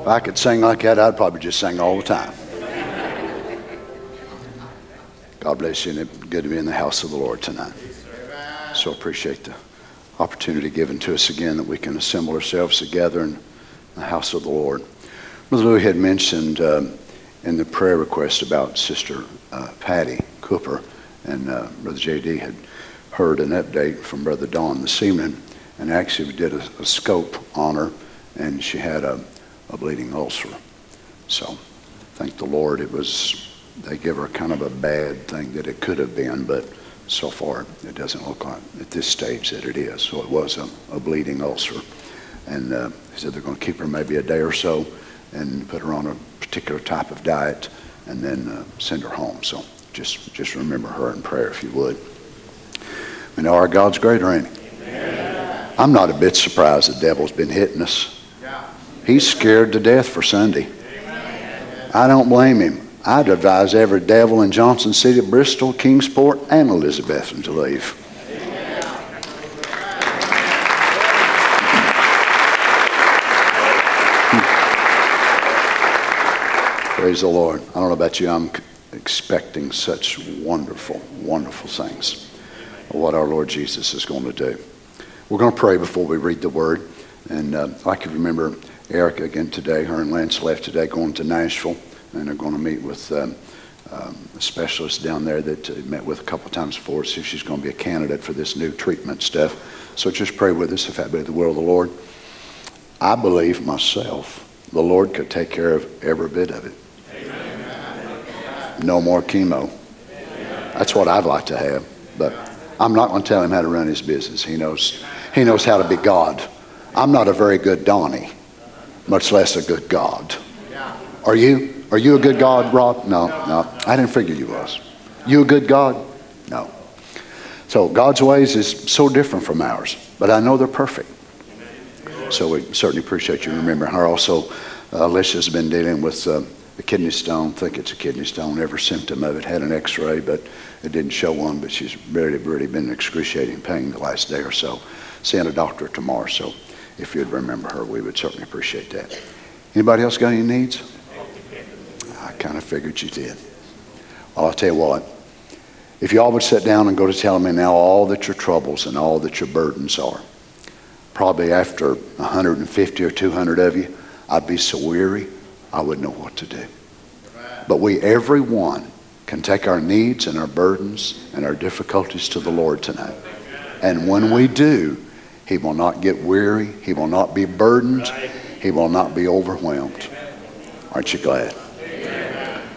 If I could sing like that, I'd probably just sing all the time. God bless you, and it's good to be in the house of the Lord tonight. So appreciate the opportunity given to us again that we can assemble ourselves together in the house of the Lord. Brother Louis had mentioned um, in the prayer request about Sister uh, Patty Cooper, and uh, Brother J.D. had heard an update from Brother Don this evening, and actually we did a, a scope on her, and she had a, a bleeding ulcer. So thank the Lord it was they give her kind of a bad thing that it could have been, but so far it doesn't look like at this stage that it is. So it was a, a bleeding ulcer. And uh, he said they're going to keep her maybe a day or so and put her on a particular type of diet and then uh, send her home. So just, just remember her in prayer if you would. We know our God's greater, ain't he? I'm not a bit surprised the devil's been hitting us. He's scared to death for Sunday. I don't blame him. I'd advise every devil in Johnson City, Bristol, Kingsport, and Elizabethton to leave. Praise the Lord. I don't know about you, I'm expecting such wonderful, wonderful things what our Lord Jesus is going to do. We're going to pray before we read the word. And uh, I can remember Erica again today, her and Lance left today going to Nashville and are going to meet with um, um, a specialist down there that uh, met with a couple times before, to see if she's going to be a candidate for this new treatment stuff. So just pray with us if that be the will of the Lord. I believe myself the Lord could take care of every bit of it. Amen. No more chemo. Amen. That's what I'd like to have, but I'm not going to tell him how to run his business. He knows, he knows how to be God. I'm not a very good Donnie, much less a good God. Are you? Are you a good God, Rob? No, no. I didn't figure you was. You a good God? No. So God's ways is so different from ours, but I know they're perfect. So we certainly appreciate you remembering her. Also, uh, Alicia's been dealing with uh, a kidney stone. I think it's a kidney stone. Every symptom of it had an X-ray, but it didn't show one. But she's really, really been in excruciating pain the last day or so. Seeing a doctor tomorrow. So if you'd remember her, we would certainly appreciate that. Anybody else got any needs? I kind of figured you did. Well, I'll tell you what. If you all would sit down and go to tell me now all that your troubles and all that your burdens are, probably after 150 or 200 of you, I'd be so weary, I wouldn't know what to do. But we, every one, can take our needs and our burdens and our difficulties to the Lord tonight. And when we do, He will not get weary, He will not be burdened, He will not be overwhelmed. Aren't you glad?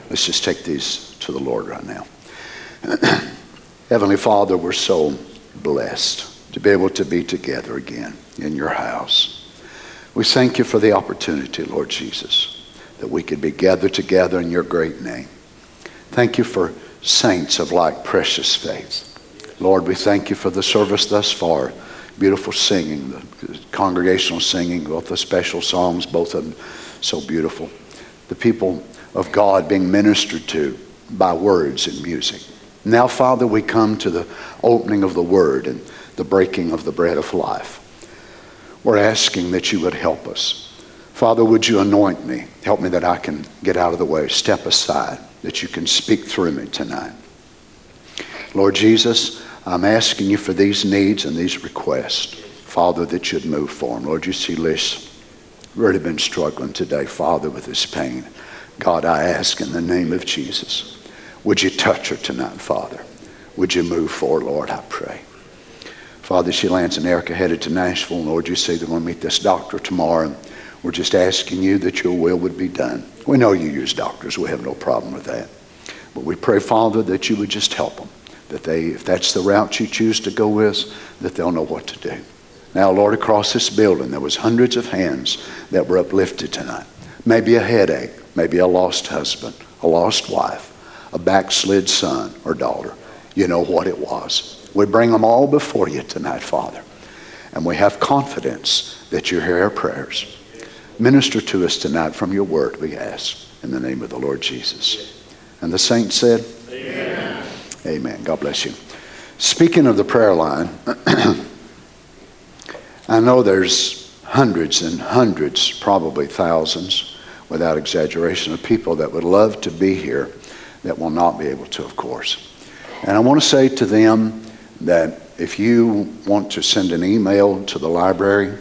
Let's just take these to the Lord right now. Heavenly Father, we're so blessed to be able to be together again in your house. We thank you for the opportunity, Lord Jesus, that we could be gathered together in your great name. Thank you for saints of like precious faith. Lord, we thank you for the service thus far. Beautiful singing, the congregational singing, both the special songs, both of them so beautiful. The people of God being ministered to by words and music. Now, Father, we come to the opening of the Word and the breaking of the bread of life. We're asking that you would help us. Father, would you anoint me? Help me that I can get out of the way, step aside, that you can speak through me tonight. Lord Jesus, I'm asking you for these needs and these requests. Father, that you'd move for them. Lord, you see Liz really been struggling today, Father, with this pain. God, I ask in the name of Jesus, would you touch her tonight, Father? Would you move forward, Lord, I pray. Father, she, Lance, and Erica headed to Nashville. Lord, you see they're going to meet this doctor tomorrow. We're just asking you that your will would be done. We know you use doctors. We have no problem with that. But we pray, Father, that you would just help them. That they, if that's the route you choose to go with, that they'll know what to do. Now, Lord, across this building, there was hundreds of hands that were uplifted tonight. Maybe a headache, maybe a lost husband, a lost wife, a backslid son or daughter. You know what it was. We bring them all before you tonight, Father. And we have confidence that you hear our prayers. Minister to us tonight from your word, we ask, in the name of the Lord Jesus. And the saints said, Amen. Amen. God bless you. Speaking of the prayer line, I know there's hundreds and hundreds, probably thousands, without exaggeration, of people that would love to be here that will not be able to, of course. And I want to say to them that if you want to send an email to the library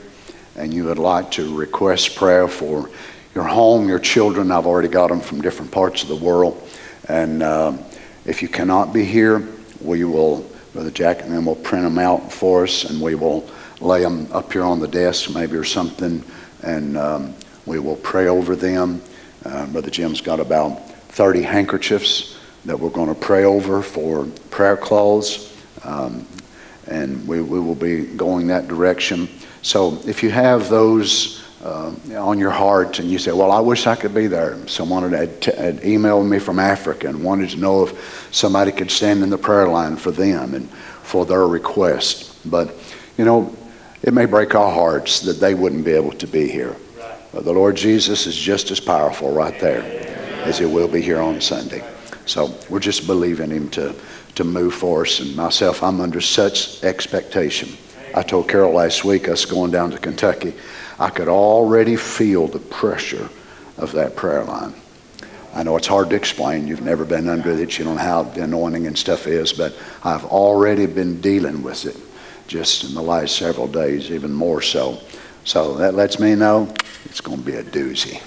and you would like to request prayer for your home, your children, I've already got them from different parts of the world. And um, if you cannot be here, we will, Brother Jack and then will print them out for us and we will lay them up here on the desk maybe or something and um, we will pray over them. Uh, Brother Jim's got about 30 handkerchiefs that we're going to pray over for prayer cloths. Um, and we, we will be going that direction. So if you have those uh, on your heart and you say, Well, I wish I could be there. Someone had, t- had emailed me from Africa and wanted to know if somebody could stand in the prayer line for them and for their request. But, you know, it may break our hearts that they wouldn't be able to be here. But the Lord Jesus is just as powerful right there as He will be here on Sunday. So we're just believing Him to, to move for us. And myself, I'm under such expectation. I told Carol last week, us going down to Kentucky, I could already feel the pressure of that prayer line. I know it's hard to explain. You've never been under it. You don't know how the anointing and stuff is, but I've already been dealing with it just in the last several days, even more so. So that lets me know it's going to be a doozy.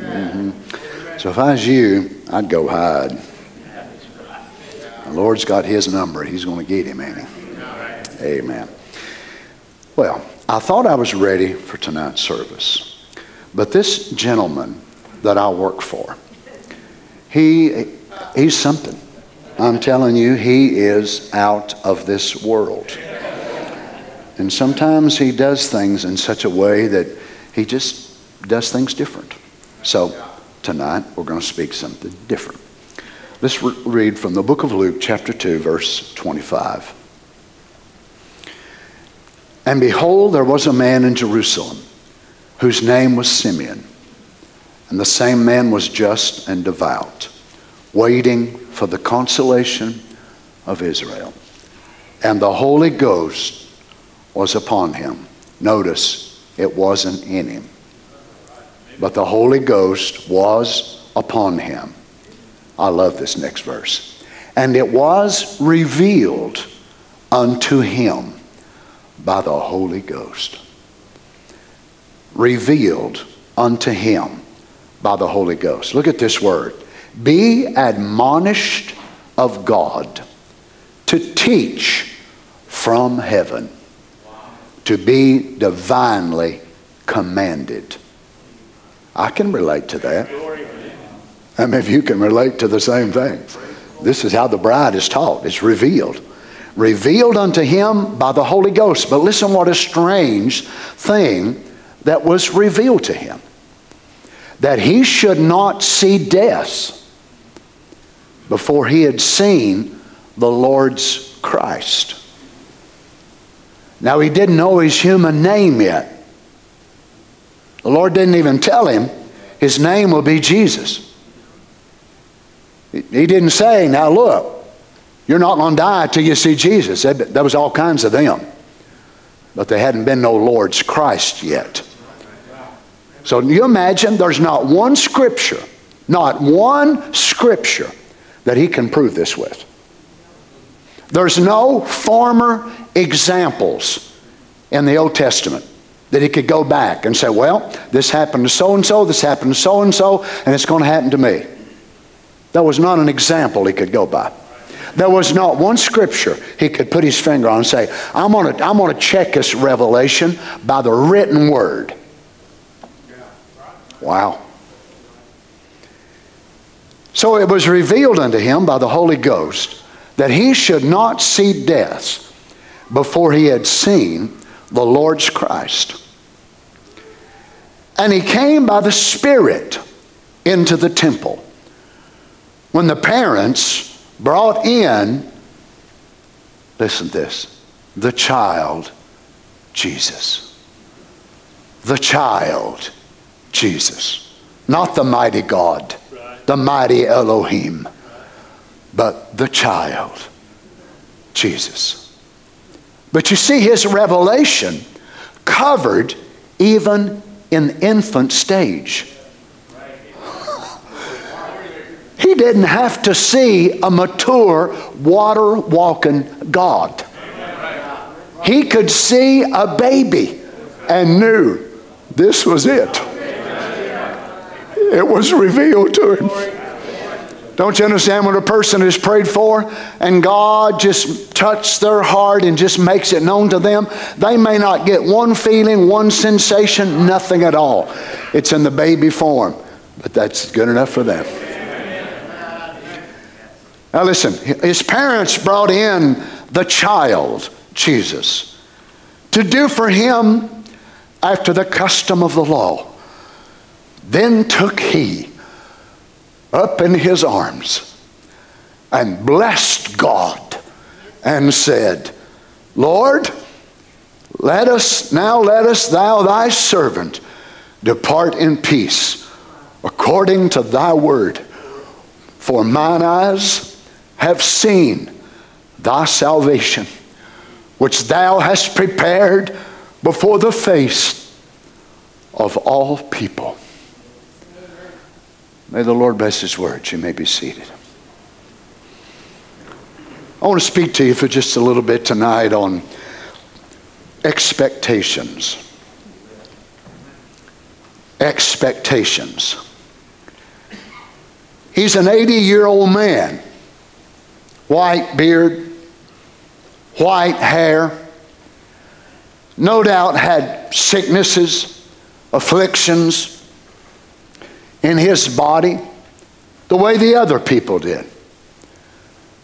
Mm-hmm. So if I was you, I'd go hide. The Lord's got his number. He's going to get him, ain't he? Amen. Well, I thought I was ready for tonight's service. But this gentleman that I work for, he, he's something. I'm telling you, he is out of this world. And sometimes he does things in such a way that he just does things different. So tonight we're going to speak something different. Let's re- read from the book of Luke, chapter 2, verse 25. And behold, there was a man in Jerusalem whose name was Simeon. And the same man was just and devout, waiting for the consolation of Israel. And the Holy Ghost was upon him. Notice, it wasn't in him. But the Holy Ghost was upon him. I love this next verse. And it was revealed unto him by the Holy Ghost. Revealed unto him by the Holy Ghost. Look at this word. Be admonished of God to teach from heaven to be divinely commanded. I can relate to that. I mean, if you can relate to the same thing. This is how the bride is taught. It's revealed. Revealed unto him by the Holy Ghost. But listen what a strange thing that was revealed to him. That he should not see death before he had seen the Lord's Christ. Now, he didn't know his human name yet. The Lord didn't even tell him his name will be Jesus. He didn't say, now look, you're not going to die till you see Jesus. There was all kinds of them. But there hadn't been no Lord's Christ yet. So you imagine there's not one scripture, not one scripture that he can prove this with. There's no former examples in the Old Testament that he could go back and say, well, this happened to so and so, this happened to so and so, and it's going to happen to me. That was not an example he could go by. There was not one scripture he could put his finger on and say, I'm going to, I'm to check this revelation by the written word. Wow. So it was revealed unto him by the Holy Ghost that he should not see death before he had seen the Lord's Christ. And he came by the Spirit into the temple. When the parents brought in, listen to this, the child Jesus. The child Jesus. Not the mighty God, the mighty Elohim, but the child Jesus. But you see, his revelation covered even in infant stage. He didn't have to see a mature, water walking God. He could see a baby and knew this was it. It was revealed to him. Don't you understand when a person is prayed for and God just touched their heart and just makes it known to them? They may not get one feeling, one sensation, nothing at all. It's in the baby form, but that's good enough for them. Now, listen, his parents brought in the child, Jesus, to do for him after the custom of the law. Then took he up in his arms and blessed God and said, Lord, let us now let us thou thy servant depart in peace according to thy word. For mine eyes have seen thy salvation, which thou hast prepared before the face of all people. May the Lord bless His words. You may be seated. I want to speak to you for just a little bit tonight on expectations. Expectations. He's an 80 year old man, white beard, white hair, no doubt had sicknesses, afflictions, in his body the way the other people did.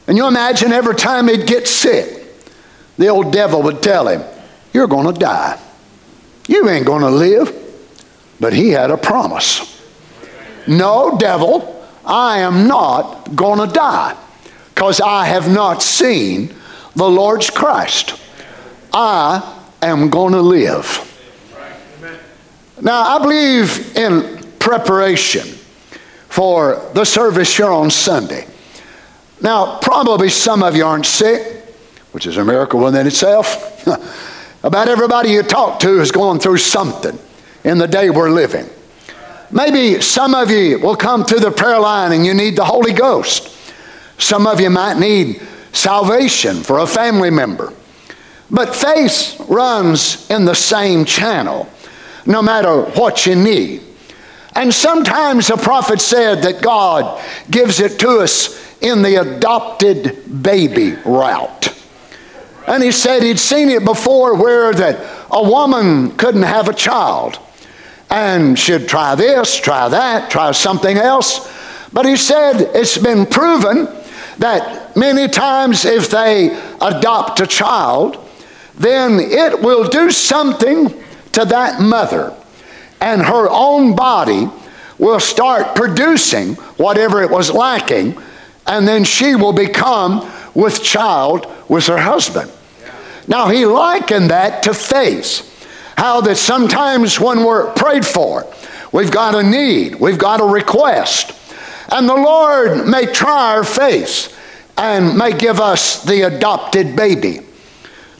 And you imagine every time he'd get sick, the old devil would tell him, You're going to die. You ain't going to live. But he had a promise. No, devil, I am not going to die because I have not seen the Lord's Christ. I am going to live. Now, I believe in preparation for the service here on Sunday. Now, probably some of you aren't sick, which is a miracle within itself. About everybody you talk to is going through something in the day we're living. Maybe some of you will come to the prayer line and you need the Holy Ghost. Some of you might need salvation for a family member. But faith runs in the same channel, no matter what you need. And sometimes the prophet said that God gives it to us in the adopted baby route. And he said he'd seen it before where that a woman couldn't have a child and she'd try this, try that, try something else. But he said it's been proven that many times if they adopt a child, then it will do something to that mother and her own body will start producing whatever it was lacking, and then she will become with child with her husband. Now, he likened that to faith. How that sometimes when we're prayed for, we've got a need, we've got a request, and the Lord may try our faith and may give us the adopted baby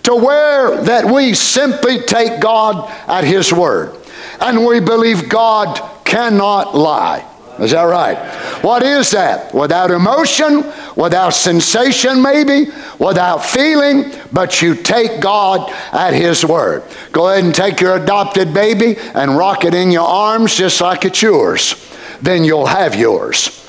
to where that we simply take God at His word and we believe God cannot lie. Is that right? What is that? Without emotion, without sensation, maybe, without feeling, but you take God at His word. Go ahead and take your adopted baby and rock it in your arms just like it's yours. Then you'll have yours.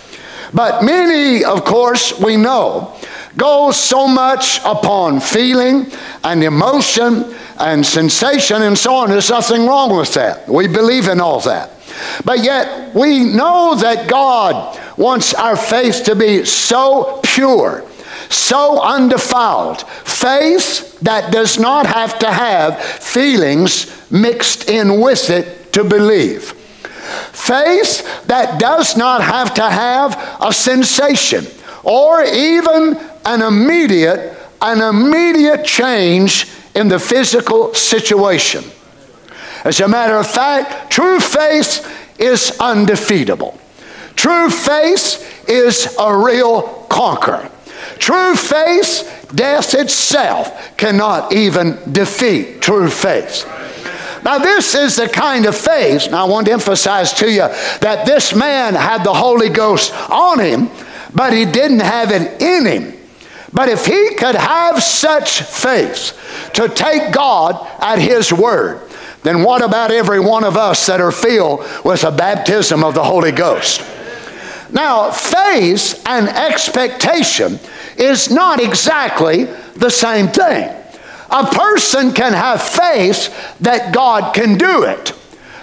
But many, of course, we know, go so much upon feeling and emotion and sensation and so on. There's nothing wrong with that. We believe in all that. But yet, we know that God wants our faith to be so pure, so undefiled. Faith that does not have to have feelings mixed in with it to believe. Faith that does not have to have a sensation or even an immediate an immediate change in the physical situation. As a matter of fact, true faith is undefeatable. True faith is a real conqueror. True faith, death itself cannot even defeat true faith. Now, this is the kind of faith, and I want to emphasize to you that this man had the Holy Ghost on him, but he didn't have it in him. But if he could have such faith to take God at his word, then what about every one of us that are filled with a baptism of the Holy Ghost? Now, faith and expectation is not exactly the same thing. A person can have faith that God can do it,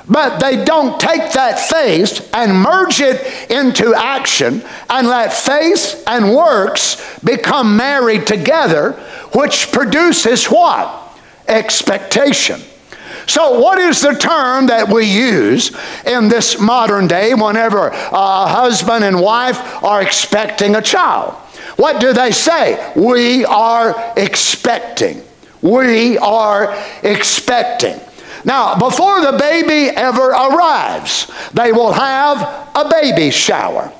but they don't take that faith and merge it into action and let faith and works become married together, which produces what? Expectation. So, what is the term that we use in this modern day whenever a husband and wife are expecting a child? What do they say? We are expecting. We are expecting. Now, before the baby ever arrives, they will have a baby shower.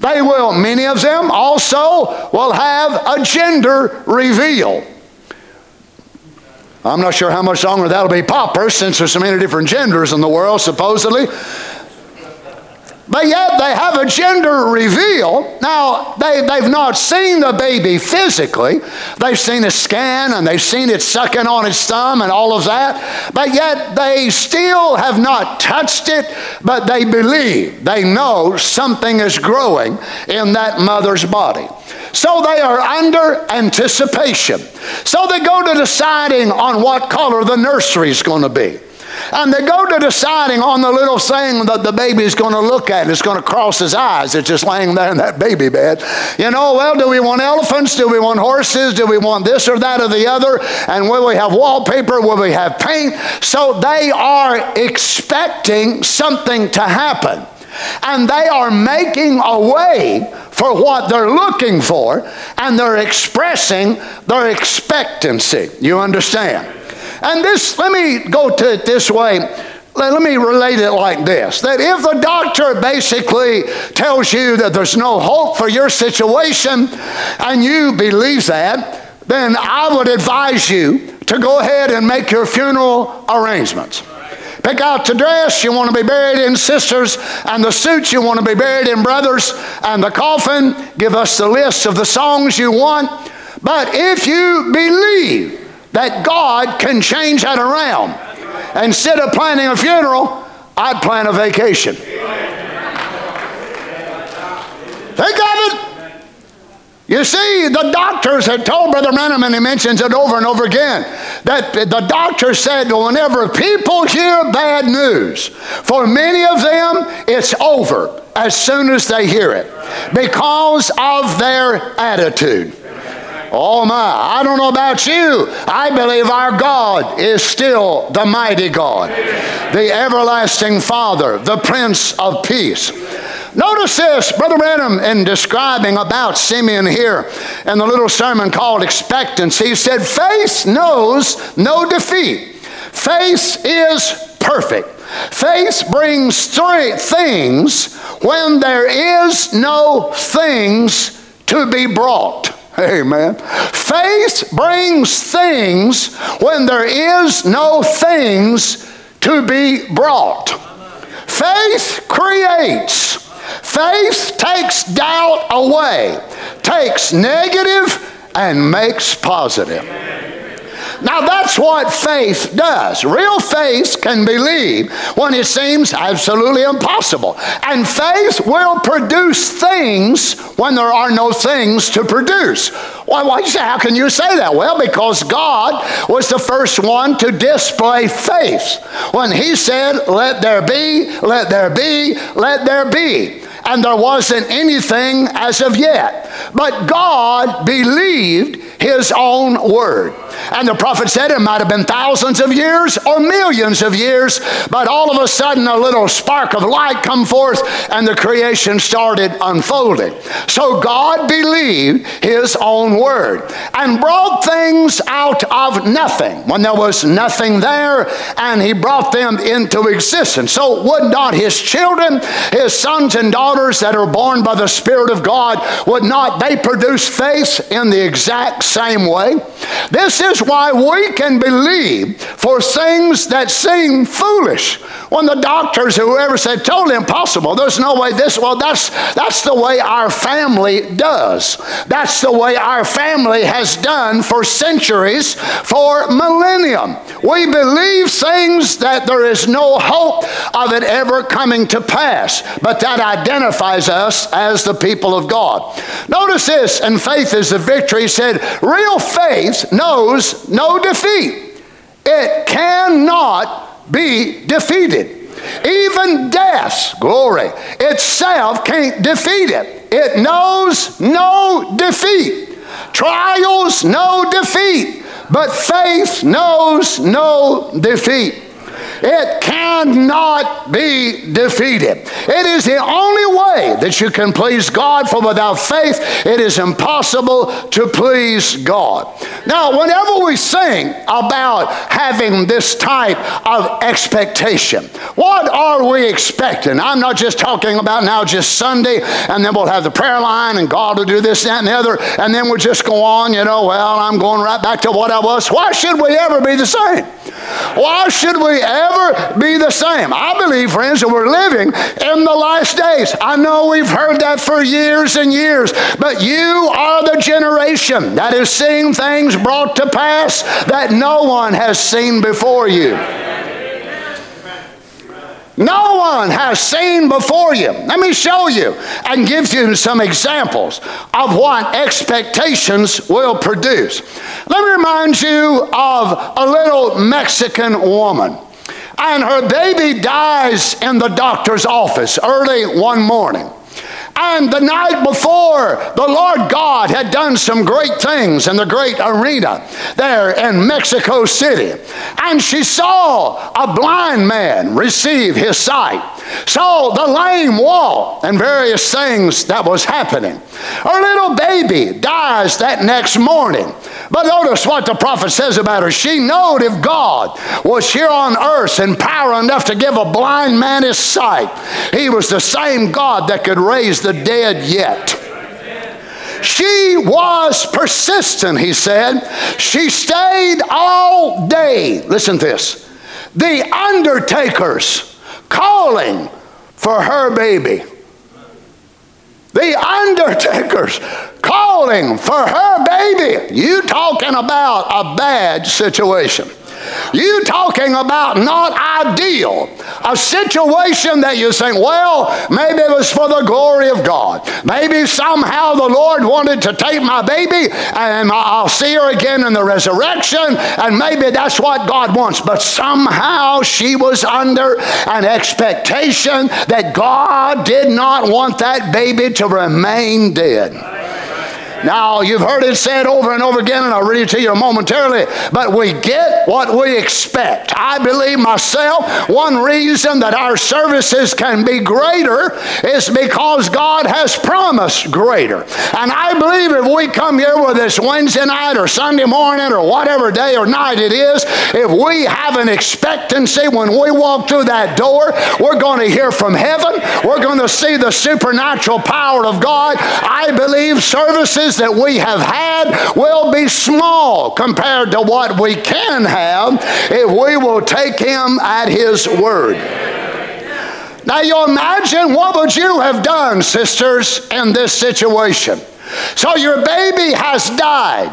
They will, many of them also will have a gender reveal. I'm not sure how much longer that'll be popular since there's so many different genders in the world, supposedly. But yet they have a gender reveal. Now, they, they've not seen the baby physically. They've seen a scan and they've seen it sucking on its thumb and all of that. But yet they still have not touched it, but they believe, they know something is growing in that mother's body. So they are under anticipation. So they go to deciding on what color the nursery is going to be. And they go to deciding on the little thing that the baby's going to look at. It's going to cross his eyes. It's just laying there in that baby bed. You know, well, do we want elephants? Do we want horses? Do we want this or that or the other? And will we have wallpaper? Will we have paint? So they are expecting something to happen. And they are making a way for what they're looking for, and they're expressing their expectancy. You understand? And this, let me go to it this way. Let me relate it like this that if the doctor basically tells you that there's no hope for your situation and you believe that, then I would advise you to go ahead and make your funeral arrangements. Pick out the dress you want to be buried in, sisters, and the suits you want to be buried in, brothers, and the coffin. Give us the list of the songs you want. But if you believe that God can change that around. Instead of planning a funeral, I'd plan a vacation. Think of it. You see, the doctors had told Brother Branham, and he mentions it over and over again, that the doctor said whenever people hear bad news, for many of them, it's over as soon as they hear it because of their attitude. Oh my, I don't know about you. I believe our God is still the mighty God, the everlasting Father, the Prince of Peace. Notice this, Brother Branham, in describing about Simeon here in the little sermon called Expectancy, he said, Faith knows no defeat. Faith is perfect. Faith brings three things when there is no things to be brought. Amen. Faith brings things when there is no things to be brought. Faith creates. Faith takes doubt away, takes negative, and makes positive. Now, that's what faith does. Real faith can believe when it seems absolutely impossible. And faith will produce things when there are no things to produce. Why, why say, how can you say that? Well, because God was the first one to display faith. When He said, Let there be, let there be, let there be and there wasn't anything as of yet. But God believed his own word. And the prophet said it might have been thousands of years or millions of years, but all of a sudden a little spark of light come forth and the creation started unfolding. So God believed his own word and brought things out of nothing when there was nothing there and he brought them into existence. So would not his children, his sons and daughters that are born by the Spirit of God, would not they produce faith in the exact same way? This is why we can believe for things that seem foolish. When the doctors, whoever said, totally impossible, there's no way this, well, that's, that's the way our family does. That's the way our family has done for centuries, for millennium. We believe things that there is no hope of it ever coming to pass, but that identifies us as the people of God. Notice this, and faith is the victory. He said, real faith knows no defeat. It cannot be defeated. Even death, glory, itself can't defeat it. It knows no defeat. Trials, no defeat. But faith knows no defeat. It cannot be defeated. It is the only way that you can please God, for without faith, it is impossible to please God. Now, whenever we sing about having this type of expectation, what are we expecting? I'm not just talking about now just Sunday, and then we'll have the prayer line, and God will do this, that, and the other, and then we'll just go on, you know, well, I'm going right back to what I was. Why should we ever be the same? Why should we ever be the same? I believe, friends, that we're living in the last days. I know we've heard that for years and years, but you are the generation that is seeing things brought to pass that no one has seen before you. No one has seen before you. Let me show you and give you some examples of what expectations will produce. Let me remind you of a little Mexican woman. And her baby dies in the doctor's office early one morning. And the night before, the Lord God had done some great things in the great arena there in Mexico City. And she saw a blind man receive his sight. Saw the lame walk and various things that was happening. Her little baby dies that next morning. But notice what the prophet says about her. She knowed if God was here on earth in power enough to give a blind man his sight, he was the same God that could raise the dead yet. She was persistent, he said. She stayed all day. Listen to this. The undertakers calling for her baby. The undertakers calling for her baby. You talking about a bad situation. You talking about not ideal. A situation that you think, well, maybe it was for the glory of God. Maybe somehow the Lord wanted to take my baby and I'll see her again in the resurrection, and maybe that's what God wants. But somehow she was under an expectation that God did not want that baby to remain dead. Now, you've heard it said over and over again, and I'll read it to you momentarily, but we get what we expect. I believe myself, one reason that our services can be greater is because God has promised greater. And I believe if we come here with this Wednesday night or Sunday morning or whatever day or night it is, if we have an expectancy when we walk through that door, we're going to hear from heaven. We're going to see the supernatural power of God. I believe services that we have had will be small compared to what we can have if we will take Him at His word. Now, you imagine what would you have done, sisters, in this situation? So, your baby has died,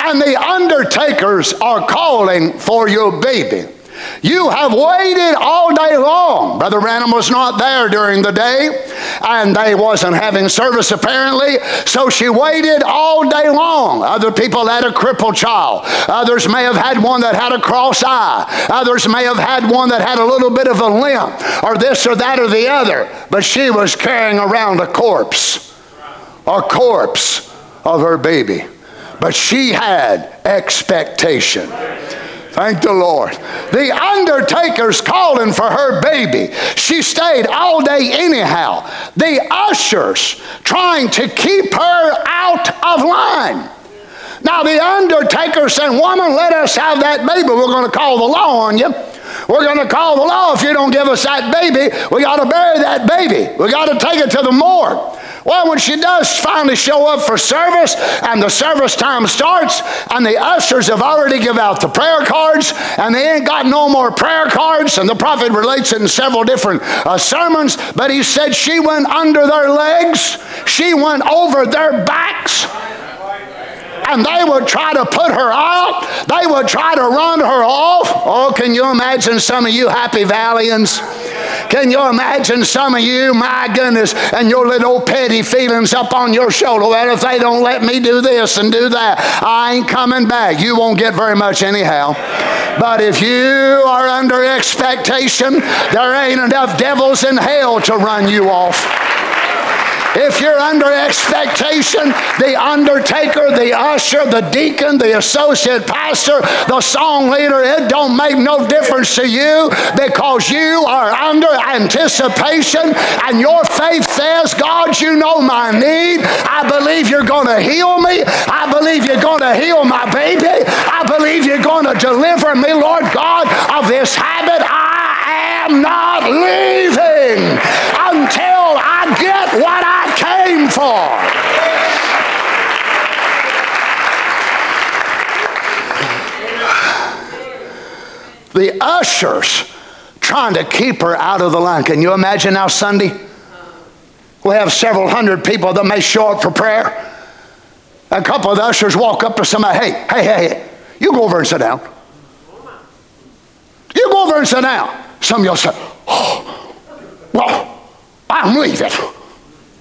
and the undertakers are calling for your baby. You have waited all day long. Brother Branham was not there during the day, and they wasn't having service apparently, so she waited all day long. Other people had a crippled child. Others may have had one that had a cross eye. Others may have had one that had a little bit of a limp, or this or that or the other. But she was carrying around a corpse, a corpse of her baby. But she had expectation. Thank the Lord. The undertaker's calling for her baby. She stayed all day anyhow. The ushers trying to keep her out of line. Now the undertaker said, Woman, let us have that baby. We're going to call the law on you. We're going to call the law if you don't give us that baby. We got to bury that baby. We got to take it to the morgue. Well, when she does finally show up for service and the service time starts and the ushers have already give out the prayer cards and they ain't got no more prayer cards and the prophet relates it in several different uh, sermons, but he said she went under their legs, she went over their backs and they would try to put her out. They would try to run her off. Oh, can you imagine some of you happy Valians? Can you imagine some of you, my goodness, and your little petty feelings up on your shoulder? Well, if they don't let me do this and do that, I ain't coming back. You won't get very much anyhow. But if you are under expectation, there ain't enough devils in hell to run you off. If you're under expectation, the undertaker, the usher, the deacon, the associate pastor, the song leader, it don't make no difference to you because you are under anticipation and your faith says, God, you know my need. I believe you're going to heal me. I believe you're going to heal my baby. I believe you're going to deliver me, Lord God, of this habit. I am not leaving until I get what I came for. The ushers trying to keep her out of the line. Can you imagine now Sunday? We have several hundred people that may show up for prayer. A couple of ushers walk up to somebody, hey, hey, hey, hey, you go over and sit down. You go over and sit down. Some of y'all say, oh, well, I'm leaving.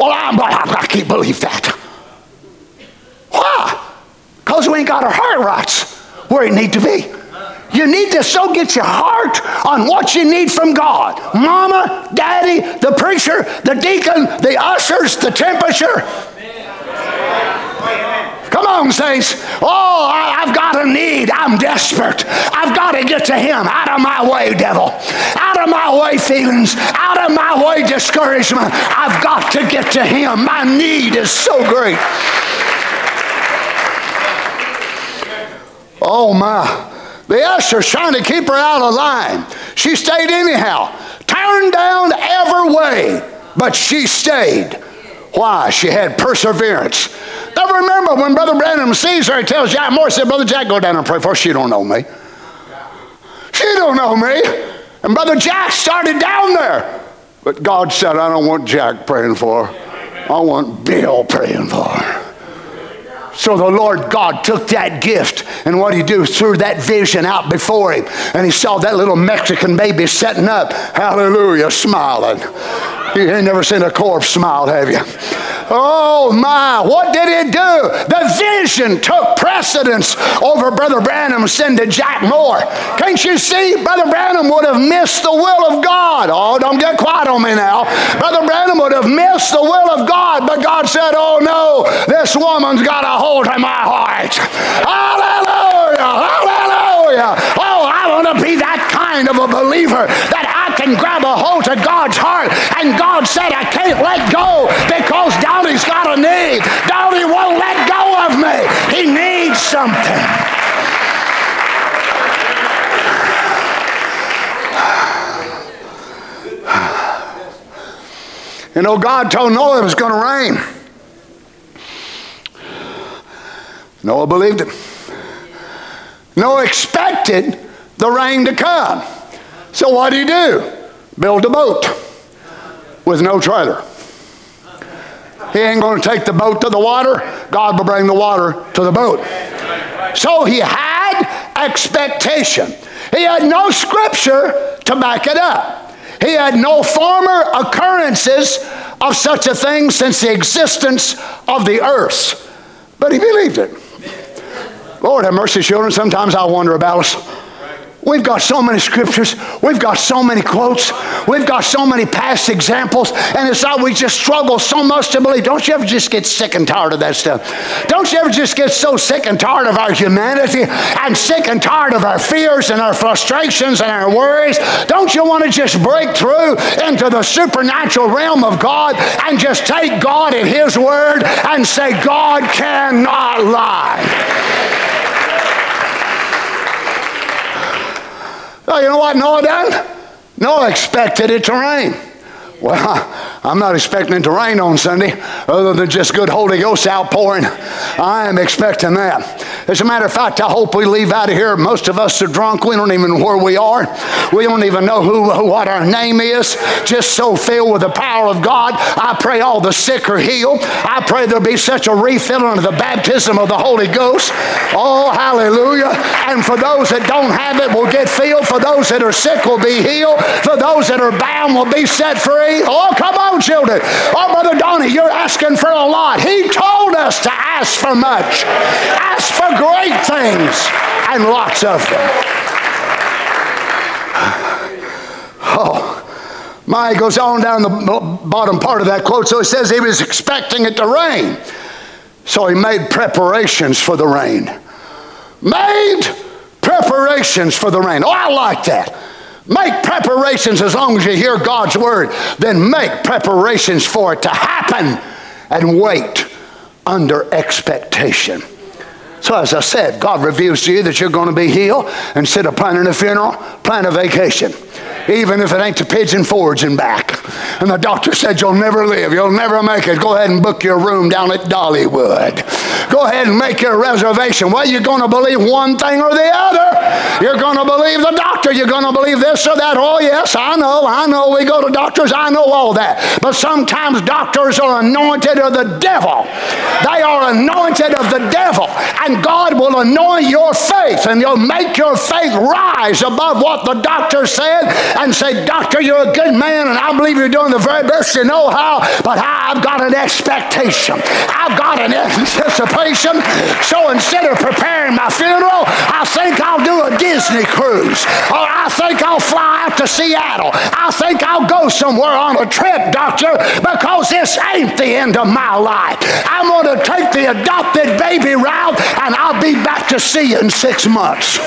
Well, I'm, I can't believe that. Why? Because we ain't got our heart rights where it need to be. You need to so get your heart on what you need from God. Mama, daddy, the preacher, the deacon, the ushers, the temperature. Saints. Oh, I, have got a need. I'm desperate. I've got to get to Him. Out of my way, devil. Out of my way, feelings. Out of my way, discouragement. I've got to get to Him. My need is so great. Oh, my. The usher's trying to keep her out of line. She stayed anyhow. Turned down every way, but she stayed. Why? She had perseverance. Now remember, when Brother Branham sees her, he tells Jack Moore, said, Brother Jack, go down and pray for her. She don't know me. She don't know me. And Brother Jack started down there. But God said, I don't want Jack praying for her. I want Bill praying for her. So the Lord God took that gift and what he do threw that vision out before him. And he saw that little Mexican baby setting up, hallelujah, smiling. You ain't never seen a corpse smile, have you? Oh my, what did it do? The vision took precedence over Brother Branham sending Jack Moore. Can't you see? Brother Branham would have missed the will of God. Oh, don't get quiet on me now. Brother Branham would have missed the will of God, but God said, Oh no, this woman's got a hold of my heart. Hallelujah! Hallelujah! Oh, I want to be that kind of a believer that I can grab a hold to God's heart. And God said, I can't let go because Dolly's got a need. Dolly won't let go of me. He needs something. You know, God told Noah it was going to rain. Noah believed it. Noah expected the rain to come. So what did he do? Build a boat with no trailer. He ain't going to take the boat to the water. God will bring the water to the boat. So he had expectation. He had no scripture to back it up. He had no former occurrences of such a thing since the existence of the earth. But he believed it. Lord have mercy, children. Sometimes I wonder about us. We've got so many scriptures. We've got so many quotes. We've got so many past examples. And it's like we just struggle so much to believe. Don't you ever just get sick and tired of that stuff? Don't you ever just get so sick and tired of our humanity and sick and tired of our fears and our frustrations and our worries? Don't you want to just break through into the supernatural realm of God and just take God at His word and say, God cannot lie? Oh, you know what Noah done? Noah expected it to rain. Well, I'm not expecting it to rain on Sunday, other than just good Holy Ghost outpouring. I am expecting that. As a matter of fact, I hope we leave out of here. Most of us are drunk. We don't even know where we are. We don't even know who, what our name is. Just so filled with the power of God. I pray all the sick are healed. I pray there'll be such a refilling of the baptism of the Holy Ghost. Oh, hallelujah. And for those that don't have it, will get filled. For those that are sick, will be healed. For those that are bound, will be set free. Oh, come on, children. Oh, Brother Donnie, you're asking for a lot. He told us to ask for much. Ask for great things and lots of them. Oh. My goes on down the bottom part of that quote. So he says he was expecting it to rain. So he made preparations for the rain. Made preparations for the rain. Oh, I like that. Make preparations as long as you hear God's word. Then make preparations for it to happen and wait under expectation. So, as I said, God reveals to you that you're going to be healed. Instead of planning a funeral, plan a vacation even if it ain't to Pigeon Forge and back. And the doctor said, You'll never live, you'll never make it. Go ahead and book your room down at Dollywood. Go ahead and make your reservation. Well, you're going to believe one thing or the other. You're going to believe the doctor. You're going to believe this or that. Oh, yes, I know, I know. We go to doctors, I know all that. But sometimes doctors are anointed of the devil. They are anointed of the devil. And God will anoint your faith and you'll make your faith rise above what the doctor said and say, Doctor, you're a good man, and I believe you're doing the very best you know how, but I've got an expectation. I've got an anticipation. So instead of preparing my funeral, I think I'll do a Disney cruise. Or I think I'll fly out to Seattle. I think I'll go somewhere on a trip, doctor, because this ain't the end of my life. I'm going to take the adopted baby route, and I'll be back to see you in six months.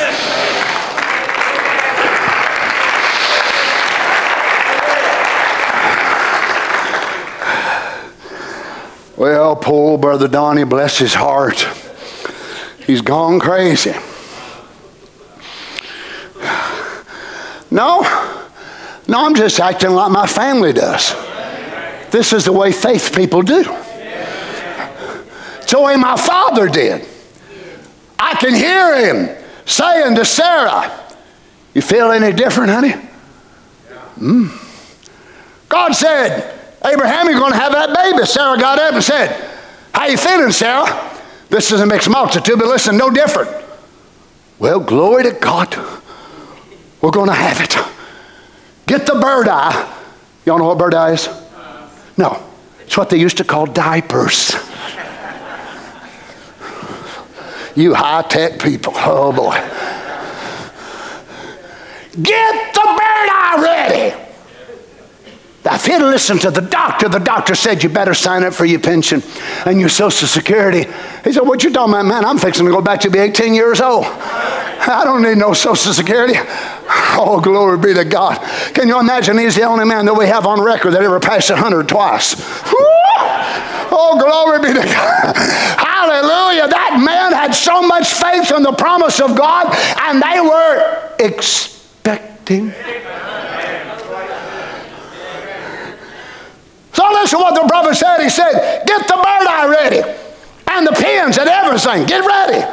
Well, poor Brother Donnie, bless his heart. He's gone crazy. No, no, I'm just acting like my family does. This is the way faith people do. It's the way my father did. I can hear him saying to Sarah, You feel any different, honey? Mm. God said, Abraham, you're going to have that baby. Sarah got up and said, How you feeling, Sarah? This is a mixed multitude, but listen, no different. Well, glory to God. We're going to have it. Get the bird eye. Y'all know what bird eye is? No. It's what they used to call diapers. You high tech people. Oh boy. Get the bird eye ready. If he'd listened to the doctor, the doctor said, You better sign up for your pension and your Social Security. He said, What you talking about, man? I'm fixing to go back to be 18 years old. I don't need no Social Security. Oh, glory be to God. Can you imagine he's the only man that we have on record that ever passed 100 twice? Oh, glory be to God. Hallelujah. That man had so much faith in the promise of God, and they were expecting. So listen what the prophet said. He said, Get the bird eye ready and the pins and everything. Get ready.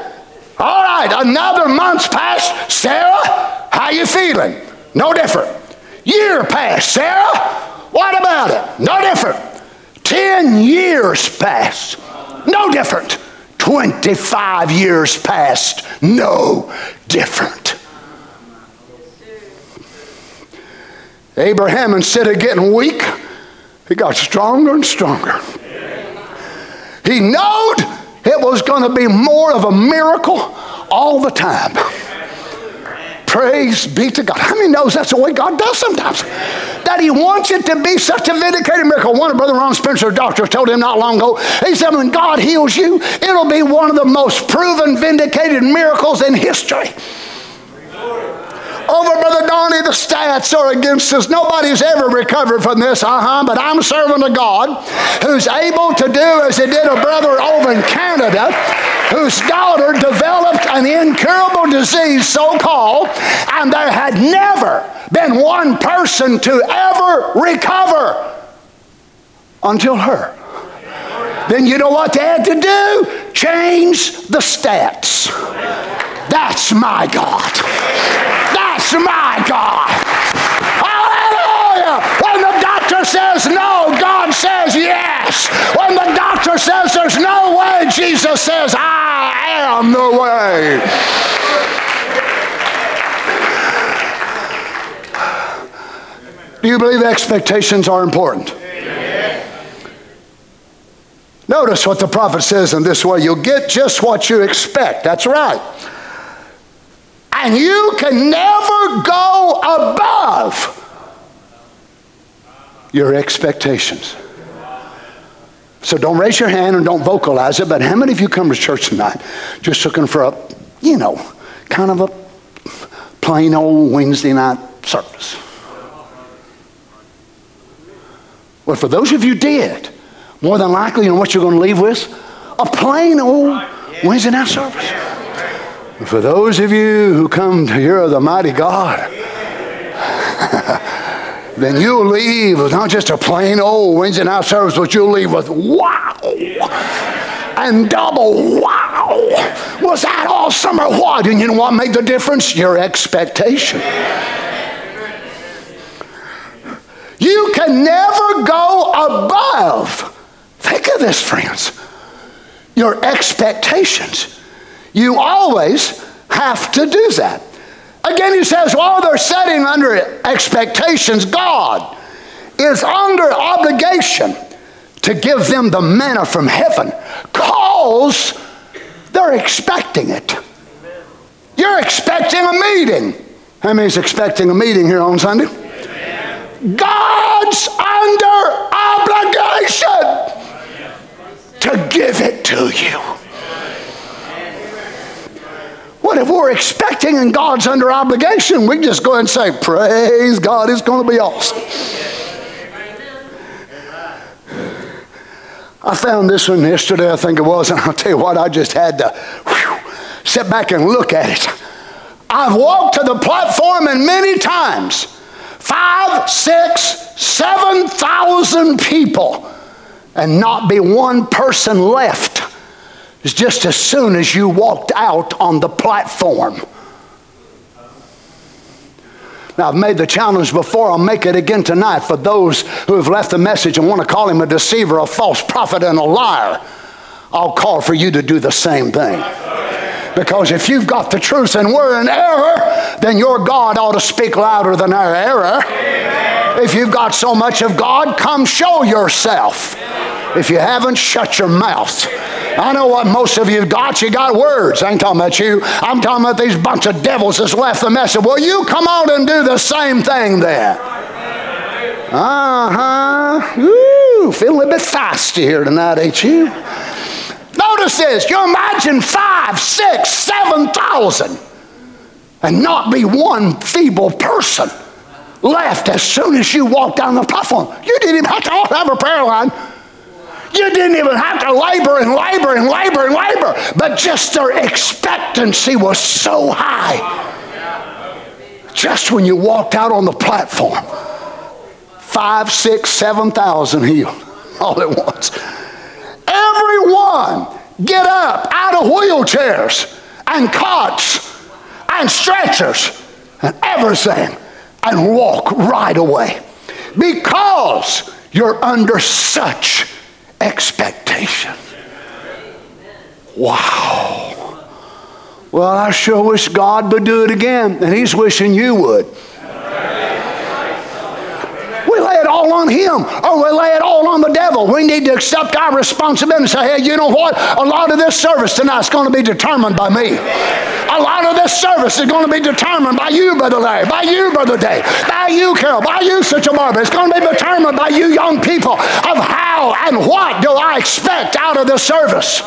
All right, another month's passed. Sarah, how you feeling? No different. Year passed. Sarah, what about it? No different. Ten years passed. No different. 25 years passed. No different. Abraham, instead of getting weak, he got stronger and stronger. He knowed it was going to be more of a miracle all the time. Praise be to God. How many knows that's the way God does sometimes? That He wants it to be such a vindicated miracle. One of Brother Ron Spencer's doctors told him not long ago, he said, when God heals you, it'll be one of the most proven, vindicated miracles in history. Over Brother Donnie, the stats are against us. Nobody's ever recovered from this, uh-huh, but I'm serving a God who's able to do as he did a brother over in Canada whose daughter developed an incurable disease, so-called, and there had never been one person to ever recover. until her. Then you know what they had to do? Change the stats. That's my God. That's my God. Hallelujah. When the doctor says no, God says yes. When the doctor says there's no way, Jesus says, I am the way. Do you believe expectations are important? Notice what the prophet says in this way you'll get just what you expect. That's right. And you can never go above your expectations. So don't raise your hand and don't vocalize it, but how many of you come to church tonight just looking for a, you know, kind of a plain old Wednesday night service? Well, for those of you did, more than likely, you know what you're going to leave with? A plain old Wednesday night service. And for those of you who come to hear the mighty God, then you'll leave with not just a plain old Wednesday night service, but you'll leave with wow and double wow. Was that awesome or what? And you know what made the difference? Your expectation. You can never go above. Think of this, friends. Your expectations. You always have to do that. Again, he says, while they're setting under expectations, God is under obligation to give them the manna from heaven because they're expecting it. You're expecting a meeting. How many's expecting a meeting here on Sunday? God's under obligation to give it to you. What if we're expecting and God's under obligation? We just go and say, Praise God, it's going to be awesome. I found this one yesterday, I think it was, and I'll tell you what, I just had to whew, sit back and look at it. I've walked to the platform and many times five, six, seven thousand people and not be one person left. It's just as soon as you walked out on the platform. Now, I've made the challenge before, I'll make it again tonight for those who have left the message and want to call him a deceiver, a false prophet, and a liar. I'll call for you to do the same thing. Because if you've got the truth and we're in error, then your God ought to speak louder than our error. If you've got so much of God, come show yourself. If you haven't, shut your mouth. I know what most of you got. You got words. I ain't talking about you. I'm talking about these bunch of devils that's left the message. Well, you come on and do the same thing there. Uh huh. Ooh, feeling a bit feisty here tonight, ain't you? Notice this. You imagine five, six, seven thousand and not be one feeble person left as soon as you walk down the platform. You didn't even have to have a prayer line. You didn't even have to labor and labor and labor and labor, but just their expectancy was so high. Just when you walked out on the platform, five, six, seven thousand healed all at once. Everyone get up out of wheelchairs and cots and stretchers and everything and walk right away because you're under such expectation. Wow. Well, I sure wish God would do it again, and He's wishing you would lay it all on him oh, or we lay it all on the devil. We need to accept our responsibility and say, hey, you know what? A lot of this service tonight is going to be determined by me. A lot of this service is going to be determined by you, Brother Larry, by you, Brother Dave, by you, Carol, by you, Sister Barbara. It's going to be determined by you young people of how and what do I expect out of this service.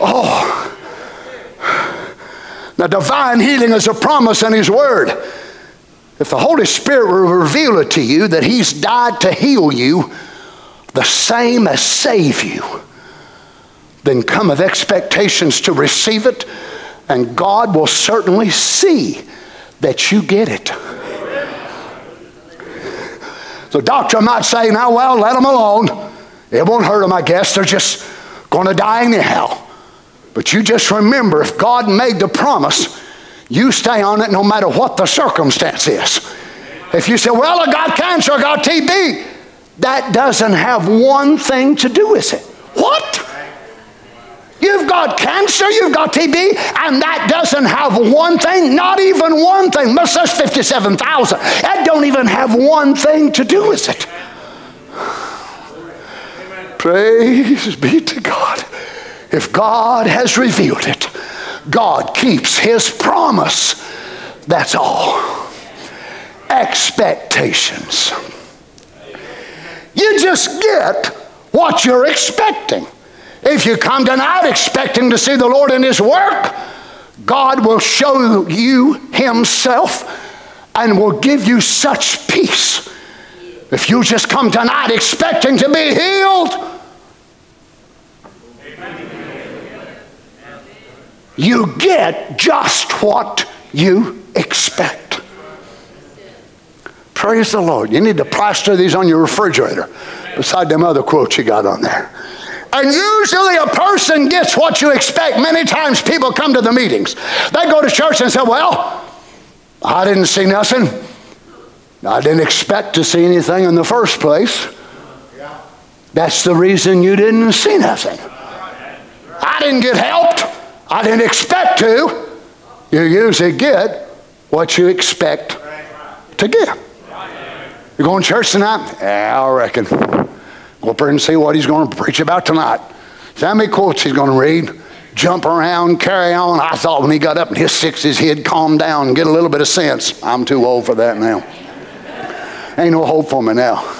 Oh. Now, divine healing is a promise in His Word. If the Holy Spirit will reveal it to you that He's died to heal you, the same as save you, then cometh expectations to receive it, and God will certainly see that you get it. The doctor might say, now, well, let them alone. It won't hurt them, I guess. They're just going to die anyhow. But you just remember if God made the promise, you stay on it no matter what the circumstance is. If you say, well, I got cancer, I got TB, that doesn't have one thing to do with it. What? You've got cancer, you've got TB, and that doesn't have one thing, not even one thing. Most says 57,000. That don't even have one thing to do with it. Praise be to God. If God has revealed it, God keeps his promise. That's all. Expectations. You just get what you're expecting. If you come tonight expecting to see the Lord in His work, God will show you Himself and will give you such peace. If you just come tonight expecting to be healed, you get just what you expect. Praise the Lord. You need to plaster these on your refrigerator beside them other quotes you got on there. And usually a person gets what you expect. Many times people come to the meetings. They go to church and say, Well, I didn't see nothing. I didn't expect to see anything in the first place. That's the reason you didn't see nothing. I didn't get helped. I didn't expect to. You usually get what you expect to get. You going to church tonight? Yeah, I reckon. Go up there and see what he's going to preach about tonight. See how many quotes he's going to read? Jump around, carry on. I thought when he got up in his 60s, he'd calm down and get a little bit of sense. I'm too old for that now. Ain't no hope for me now.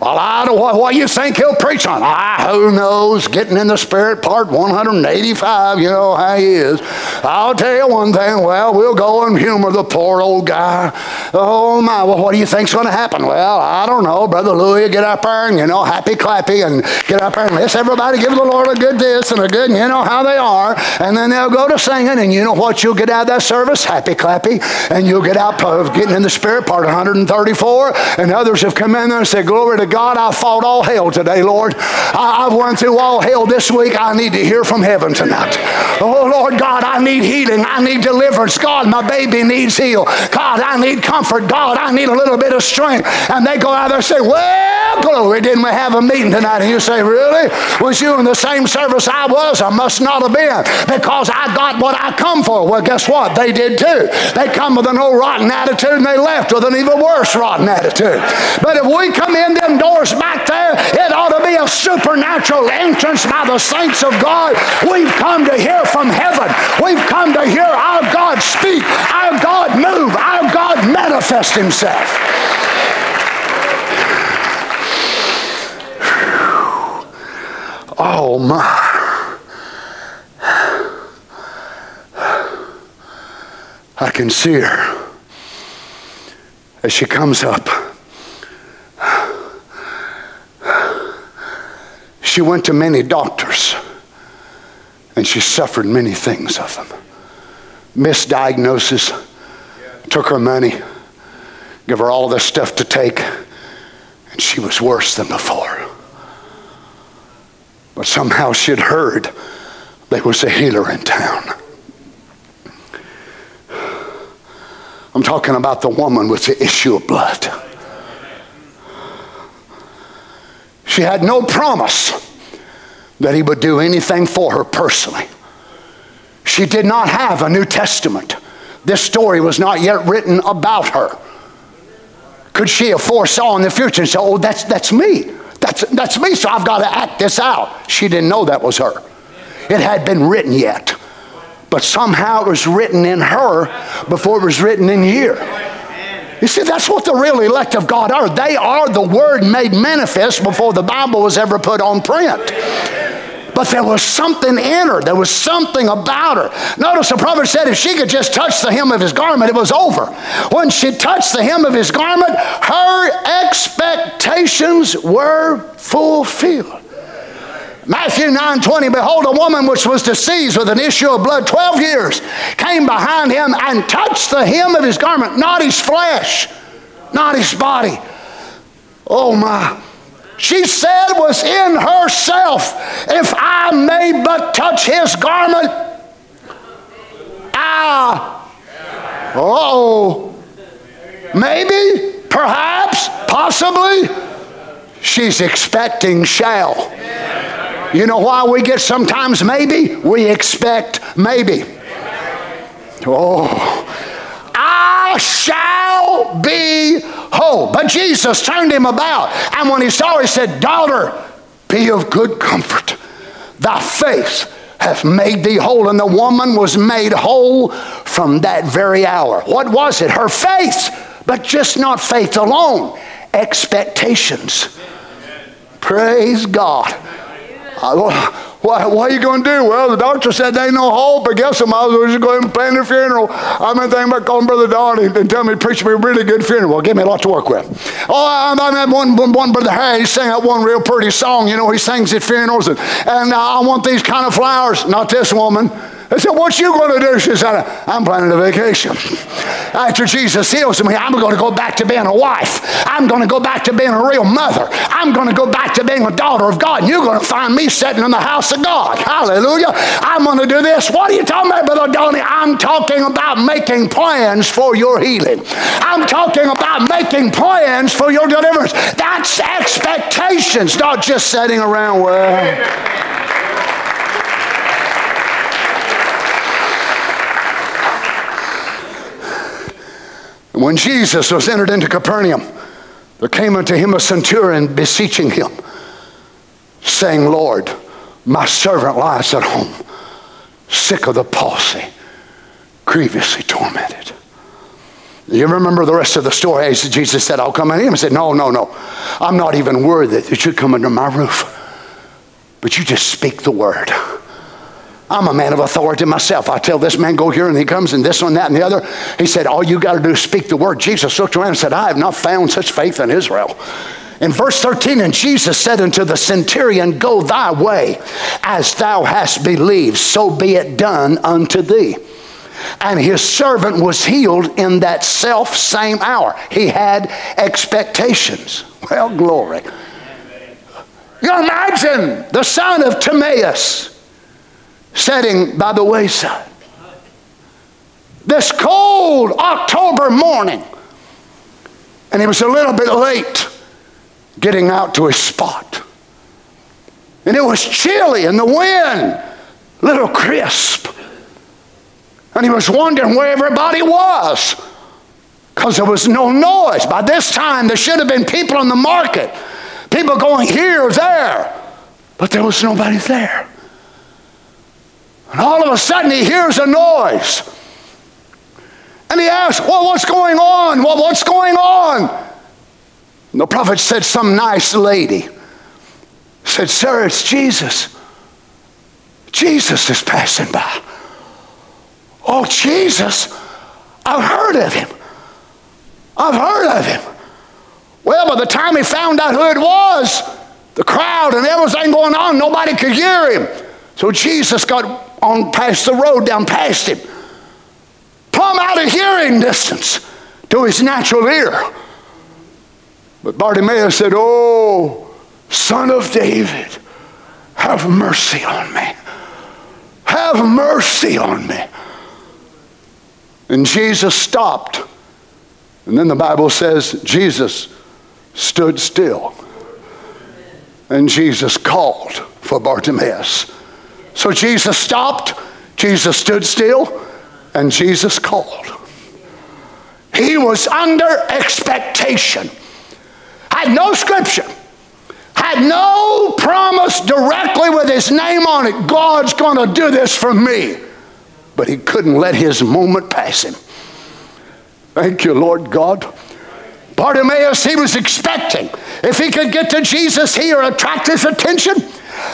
Well, I don't, what, what you think he'll preach on? I who knows? Getting in the Spirit, part 185, you know how he is. I'll tell you one thing. Well, we'll go and humor the poor old guy. Oh, my. Well, what do you think's going to happen? Well, I don't know. Brother Louis, get up there and, you know, happy clappy and get up there and let's everybody give the Lord a good this and a good, you know how they are. And then they'll go to singing, and you know what you'll get out of that service? Happy clappy. And you'll get out of getting in the Spirit, part 134. And others have come in there and said, Glory to God, I fought all hell today, Lord. I, have run through all hell this week. I need to hear from heaven tonight. Oh, Lord God, I need healing. I need deliverance. God, my baby needs healed. God, I need comfort. God, I need a little bit of strength. And they go out there and say, Well, glory, didn't we have a meeting tonight? And you say, Really? Was you in the same service I was? I must not have been because I got what I come for. Well, guess what? They did too. They come with an old rotten attitude and they left with an even worse rotten attitude. But if we come in them doors back there, it ought to be a supernatural entrance by the saints of God. We've come to hear from heaven. We've come to hear our God speak, our God move, our God manifest himself. Oh my. I can see her as she comes up. She went to many doctors and she suffered many things of them. Misdiagnosis, took her money, give her all this stuff to take, and she was worse than before. But somehow she'd heard there was a healer in town. I'm talking about the woman with the issue of blood. She had no promise that he would do anything for her personally. She did not have a New Testament. This story was not yet written about her. Could she have foresaw in the future and said, Oh, that's, that's me. That's, that's me, so I've got to act this out. She didn't know that was her. It had been written yet. But somehow it was written in her before it was written in here. You see, that's what the real elect of God are. They are the Word made manifest before the Bible was ever put on print. But there was something in her. There was something about her. Notice the prophet said if she could just touch the hem of his garment, it was over. When she touched the hem of his garment, her expectations were fulfilled. Matthew 9 20, behold, a woman which was diseased with an issue of blood 12 years came behind him and touched the hem of his garment, not his flesh, not his body, Oh my. She said was in herself, if I may but touch his garment, ah, oh, maybe, perhaps, possibly, she's expecting shall. You know why we get sometimes maybe? We expect maybe. Oh, I shall be whole. But Jesus turned him about, and when he saw he said, Daughter, be of good comfort. Thy faith hath made thee whole. And the woman was made whole from that very hour. What was it? Her faith, but just not faith alone, expectations. Praise God. What, what are you going to do? Well, the doctor said there ain't no hope. I guess I might as well just go ahead and plan the funeral. I've been thinking about calling Brother Don and, tell me to preach me a really good funeral. Well, give me a lot to work with. Oh, I, I met one, one Brother Harry. He sang that one real pretty song. You know, he sings at funerals. And, and uh, I want these kind of flowers. Not this woman. I said, What you going to do? She said, I'm planning a vacation. After Jesus heals me, I'm going to go back to being a wife. I'm going to go back to being a real mother. I'm going to go back to being a daughter of God. And you're going to find me sitting in the house of God. Hallelujah. I'm going to do this. What are you talking about, Brother Donnie? I'm talking about making plans for your healing. I'm talking about making plans for your deliverance. That's expectations, not just sitting around, well. When Jesus was entered into Capernaum, there came unto him a centurion beseeching him, saying, Lord, my servant lies at home, sick of the palsy, grievously tormented. You remember the rest of the story? Jesus said, I'll come in him. He said, No, no, no. I'm not even worthy that you come under my roof. But you just speak the word. I'm a man of authority myself. I tell this man, go here, and he comes, and this one, that, and the other. He said, All you got to do is speak the word. Jesus looked around and said, I have not found such faith in Israel. In verse 13, and Jesus said unto the centurion, Go thy way, as thou hast believed, so be it done unto thee. And his servant was healed in that self same hour. He had expectations. Well, glory. You imagine the son of Timaeus sitting by the wayside. This cold October morning, and he was a little bit late getting out to his spot. And it was chilly, and the wind, little crisp. And he was wondering where everybody was because there was no noise. By this time, there should have been people in the market, people going here or there, but there was nobody there. And all of a sudden he hears a noise. And he asks, Well, what's going on? Well, what's going on? And the prophet said, Some nice lady said, Sir, it's Jesus. Jesus is passing by. Oh, Jesus, I've heard of him. I've heard of him. Well, by the time he found out who it was, the crowd and everything going on, nobody could hear him. So Jesus got on past the road down past him, plumb out of hearing distance to his natural ear. But Bartimaeus said, Oh, son of David, have mercy on me. Have mercy on me. And Jesus stopped. And then the Bible says Jesus stood still. And Jesus called for Bartimaeus. So Jesus stopped, Jesus stood still, and Jesus called. He was under expectation, had no scripture, had no promise directly with his name on it God's going to do this for me. But he couldn't let his moment pass him. Thank you, Lord God. Bartimaeus, he was expecting if he could get to Jesus here, attract his attention,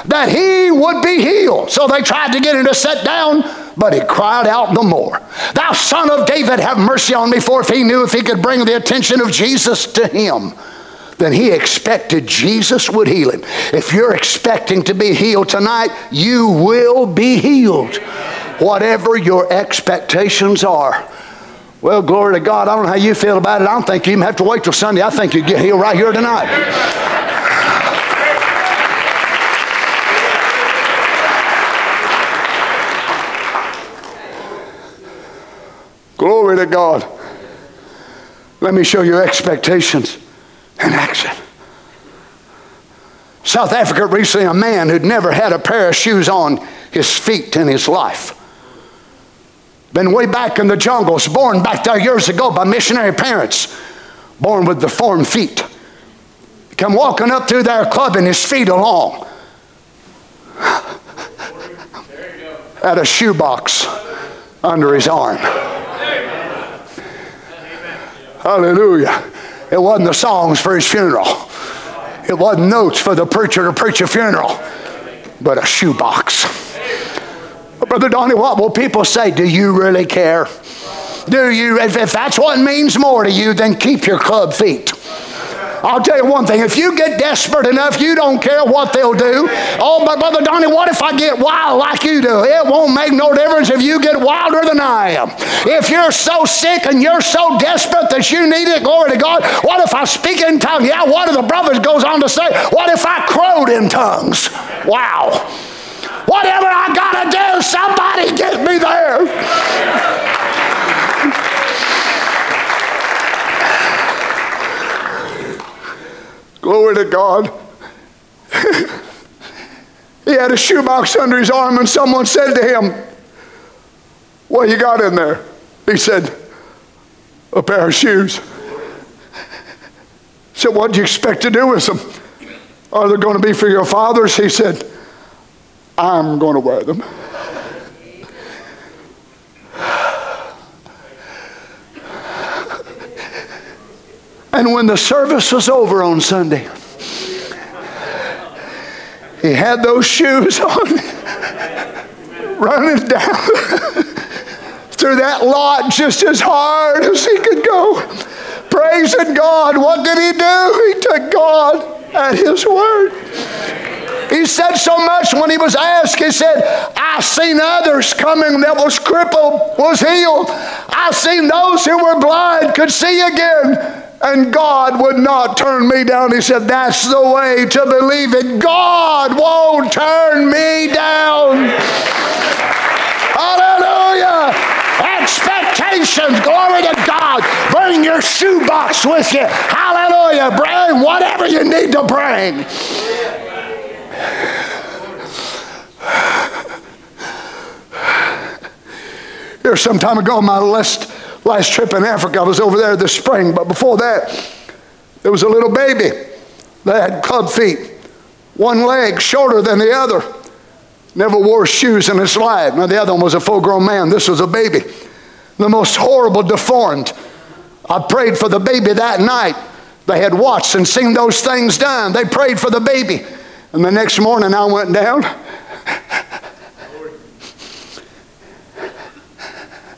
that he would be healed. So they tried to get him to sit down, but he cried out the more. Thou son of David, have mercy on me, for if he knew if he could bring the attention of Jesus to him, then he expected Jesus would heal him. If you're expecting to be healed tonight, you will be healed. Whatever your expectations are. Well, glory to God. I don't know how you feel about it. I don't think you even have to wait till Sunday. I think you get healed right here tonight. Glory to God. Let me show you expectations in action. South Africa recently, a man who'd never had a pair of shoes on his feet in his life. Been way back in the jungles, born back there years ago by missionary parents, born with deformed feet. Come walking up through there, clubbing his feet along. Had a shoebox under his arm. Hallelujah. It wasn't the songs for his funeral. It wasn't notes for the preacher to preach a funeral, but a shoebox. Brother Donnie, what will people say? Do you really care? Do you? If, if that's what means more to you, then keep your club feet. I'll tell you one thing if you get desperate enough, you don't care what they'll do. Oh, but Brother Donnie, what if I get wild like you do? It won't make no difference if you get wilder than I am. If you're so sick and you're so desperate that you need it, glory to God, what if I speak in tongues? Yeah, one of the brothers goes on to say, What if I crowed in tongues? Wow. Whatever I gotta do, somebody get me there. Glory to God. he had a shoebox under his arm, and someone said to him, What you got in there? He said, A pair of shoes. said, What do you expect to do with them? Are they going to be for your fathers? He said, I'm going to wear them. And when the service was over on Sunday, he had those shoes on, running down through that lot just as hard as he could go, praising God. What did he do? He took God at his word. He said so much when he was asked, he said, I seen others coming that was crippled, was healed. I seen those who were blind could see again and God would not turn me down. He said, That's the way to believe it. God won't turn me down. Hallelujah. Expectations. Glory to God. Bring your shoebox with you. Hallelujah. Bring whatever you need to bring. Here, some time ago, my list Last trip in Africa, I was over there this spring, but before that, there was a little baby that had club feet, one leg shorter than the other. Never wore shoes in his life. Now, the other one was a full grown man. This was a baby. The most horrible, deformed. I prayed for the baby that night. They had watched and seen those things done. They prayed for the baby. And the next morning, I went down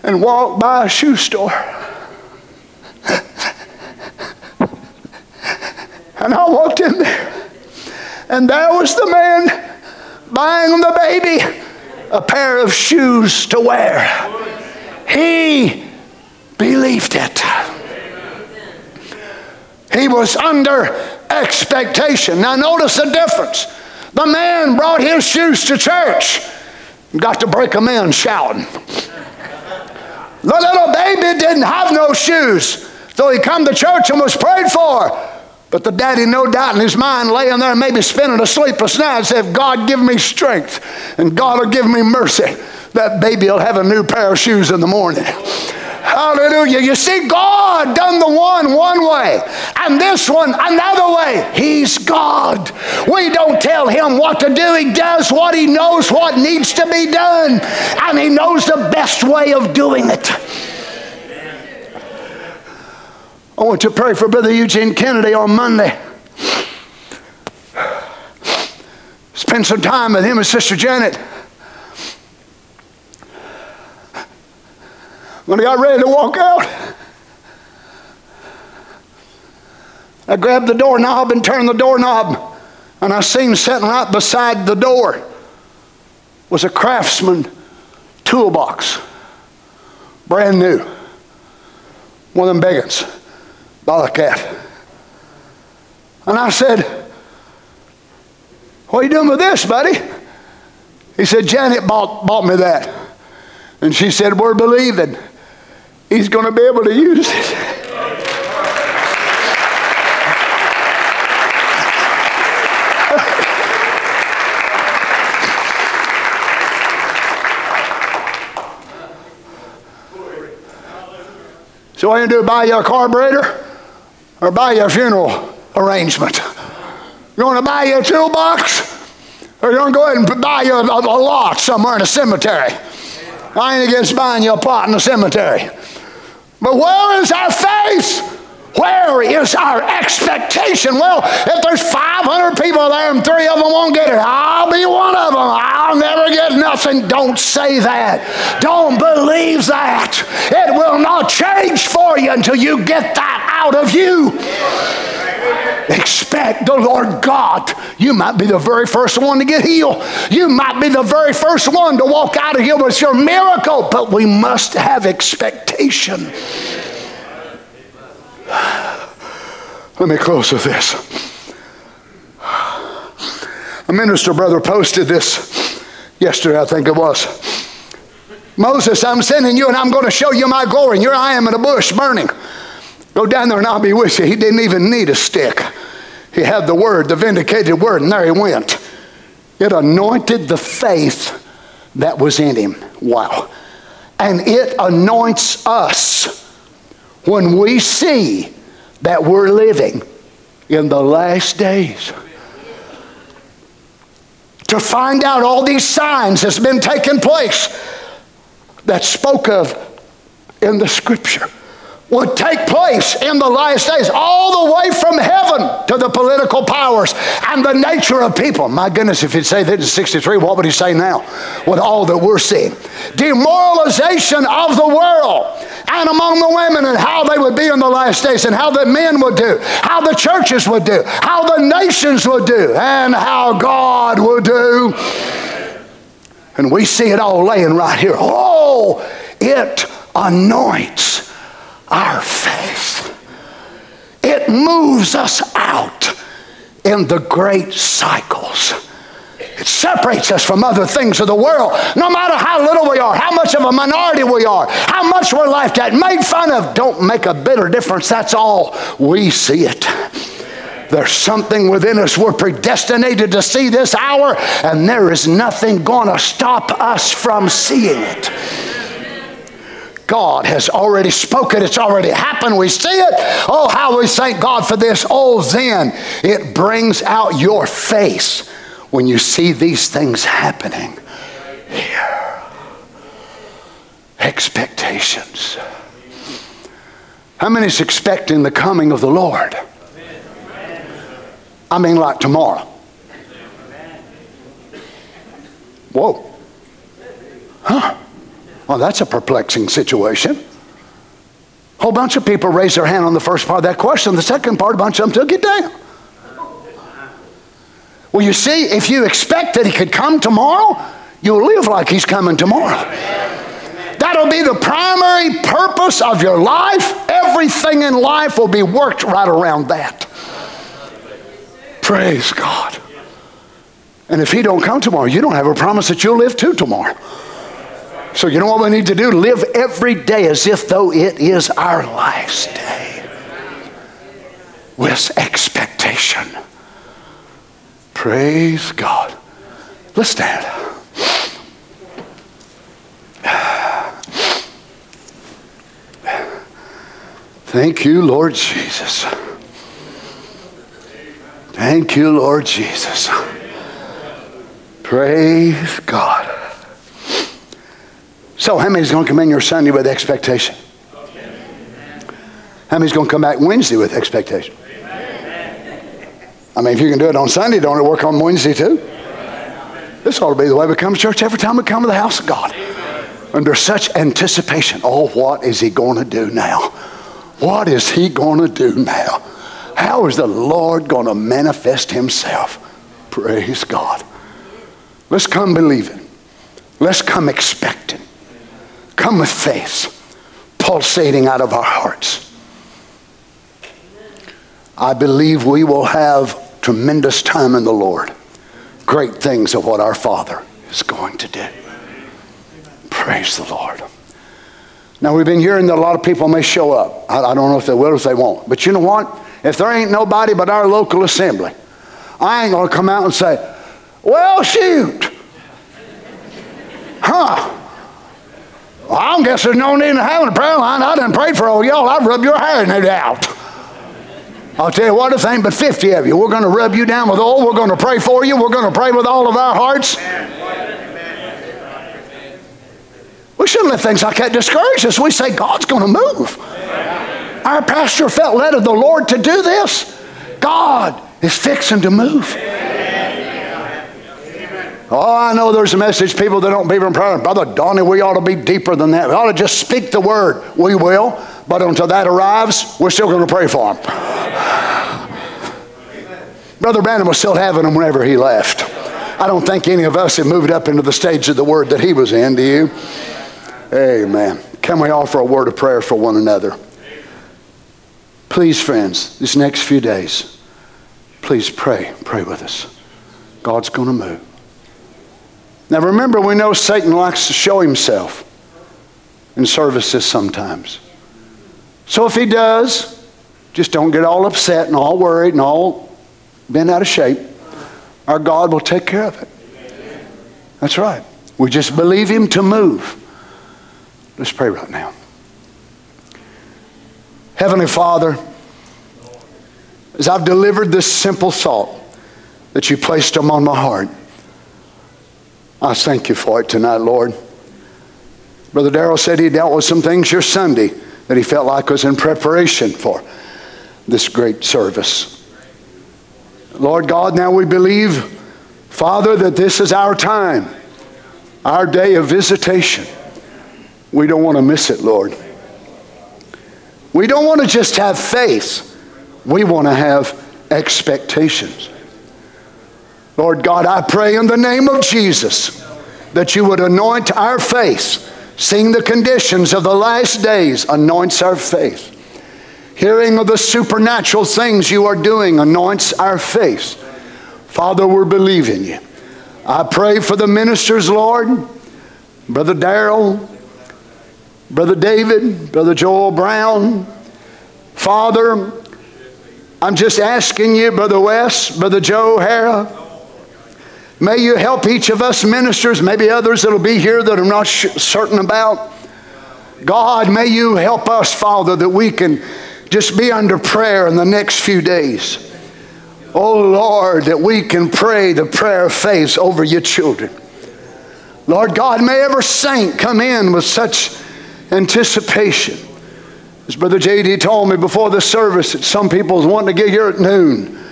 and walked by a shoe store. And I walked in there, and there was the man buying the baby a pair of shoes to wear. He believed it. He was under expectation. Now, notice the difference. The man brought his shoes to church, got to break them in shouting. The little baby didn't have no shoes, so he come to church and was prayed for. But the daddy, no doubt in his mind, laying there, maybe spending a sleepless night, said, God, give me strength, and God will give me mercy. That baby will have a new pair of shoes in the morning. Hallelujah. You see, God done the one one way and this one another way. He's God. We don't tell him what to do. He does what he knows what needs to be done. And he knows the best way of doing it. I want to pray for Brother Eugene Kennedy on Monday. Spend some time with him and Sister Janet. When I got ready to walk out, I grabbed the doorknob and turned the doorknob, and I seen sitting right beside the door was a craftsman toolbox, brand new. One of them beggars. Like that. And I said, What are you doing with this, buddy? He said, Janet bought, bought me that. And she said, We're believing he's going to be able to use it. So what you do, buy you a carburetor or buy you a funeral arrangement? You want to buy you a toolbox? Or you want to go ahead and buy you a, a, a lot somewhere in a cemetery? I ain't against buying you a plot in a cemetery. But where is our faith? Where is our expectation? Well, if there's 500 people there and three of them won't get it, I'll be one of them. I'll never get nothing. Don't say that. Don't believe that. It will not change for you until you get that out of you. Expect the Lord God. You might be the very first one to get healed. You might be the very first one to walk out of here with your miracle, but we must have expectation. Let me close with this. A minister brother posted this yesterday, I think it was. Moses, I'm sending you and I'm going to show you my glory. And here I am in a bush burning. Go down there and I'll be with you. He didn't even need a stick. He had the word, the vindicated word, and there he went. It anointed the faith that was in him. Wow. And it anoints us when we see that we're living in the last days. To find out all these signs that's been taking place that spoke of in the scripture would take place in the last days, all the way from heaven to the political powers and the nature of people. My goodness, if he'd say that in 63, what would he say now with all that we're seeing? Demoralization of the world and among the women, and how they would be in the last days, and how the men would do, how the churches would do, how the nations would do, and how God would do. And we see it all laying right here. Oh, it anoints our faith. It moves us out in the great cycles. It separates us from other things of the world. No matter how little we are, how much of a minority we are, how much we're laughed at, made fun of, don't make a bit of difference. That's all. We see it. There's something within us. We're predestinated to see this hour, and there is nothing going to stop us from seeing it. God has already spoken. It's already happened. We see it. Oh, how we thank God for this. Oh, then it brings out your face when you see these things happening here. Expectations. How many is expecting the coming of the Lord? I mean, like tomorrow. Whoa. Huh? Well, that's a perplexing situation. Whole bunch of people raised their hand on the first part of that question. The second part, a bunch of them took it down. Well, you see, if you expect that he could come tomorrow, you'll live like he's coming tomorrow. That'll be the primary purpose of your life. Everything in life will be worked right around that. Praise God. And if he don't come tomorrow, you don't have a promise that you'll live to tomorrow. So, you know what we need to do? Live every day as if though it is our last day with expectation. Praise God. Let's stand. Thank you, Lord Jesus. Thank you, Lord Jesus. Praise God. So, how many's going to come in your Sunday with expectation? How many's going to come back Wednesday with expectation? I mean, if you can do it on Sunday, don't it work on Wednesday too? This ought to be the way we come to church every time we come to the house of God. Under such anticipation. Oh, what is he going to do now? What is he going to do now? How is the Lord going to manifest himself? Praise God. Let's come believing. Let's come expecting. Come with faith pulsating out of our hearts. I believe we will have tremendous time in the Lord. Great things of what our Father is going to do. Praise the Lord. Now, we've been hearing that a lot of people may show up. I, I don't know if they will or if they won't. But you know what? If there ain't nobody but our local assembly, I ain't going to come out and say, well, shoot. Huh. Well, I don't guess there's no need in having a prayer line. I done prayed for all y'all. I've rubbed your hair, no doubt. I'll tell you what, if ain't but 50 of you, we're going to rub you down with oil. We're going to pray for you. We're going to pray with all of our hearts. We shouldn't let things like that discourage us. We say, God's going to move. Our pastor felt led of the Lord to do this. God is fixing to move. Oh, I know there's a message people that don't believe in prayer. Brother Donnie, we ought to be deeper than that. We ought to just speak the word. We will. But until that arrives, we're still going to pray for him. Brother Branham was still having them whenever he left. I don't think any of us have moved up into the stage of the word that he was in, do you? Amen. Can we offer a word of prayer for one another? Please, friends, these next few days, please pray. Pray with us. God's going to move. Now remember, we know Satan likes to show himself in services sometimes. So if he does, just don't get all upset and all worried and all bent out of shape. Our God will take care of it. That's right. We just believe him to move. Let's pray right now. Heavenly Father, as I've delivered this simple thought that you placed on my heart, I thank you for it tonight, Lord. Brother Darrell said he dealt with some things your Sunday that he felt like was in preparation for this great service. Lord God, now we believe, Father, that this is our time, our day of visitation. We don't want to miss it, Lord. We don't want to just have faith, we want to have expectations. Lord God, I pray in the name of Jesus that you would anoint our faith. Seeing the conditions of the last days anoints our faith. Hearing of the supernatural things you are doing anoints our faith. Father, we're believing you. I pray for the ministers, Lord, Brother Darrell, Brother David, Brother Joel Brown. Father, I'm just asking you, Brother West, Brother Joe Hara, May you help each of us ministers, maybe others that'll be here that I'm not certain about. God, may you help us, Father, that we can just be under prayer in the next few days. Oh Lord, that we can pray the prayer of faith over your children. Lord God, may every saint come in with such anticipation. As Brother J.D. told me before the service, that some people want to get here at noon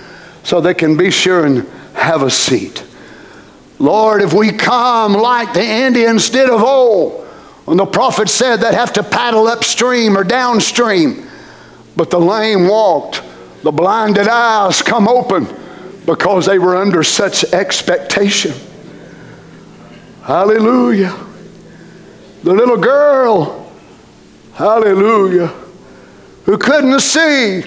so they can be sure and have a seat. Lord, if we come like the Indians did of old, when the prophet said they'd have to paddle upstream or downstream, but the lame walked, the blinded eyes come open because they were under such expectation. Hallelujah. The little girl, hallelujah, who couldn't see,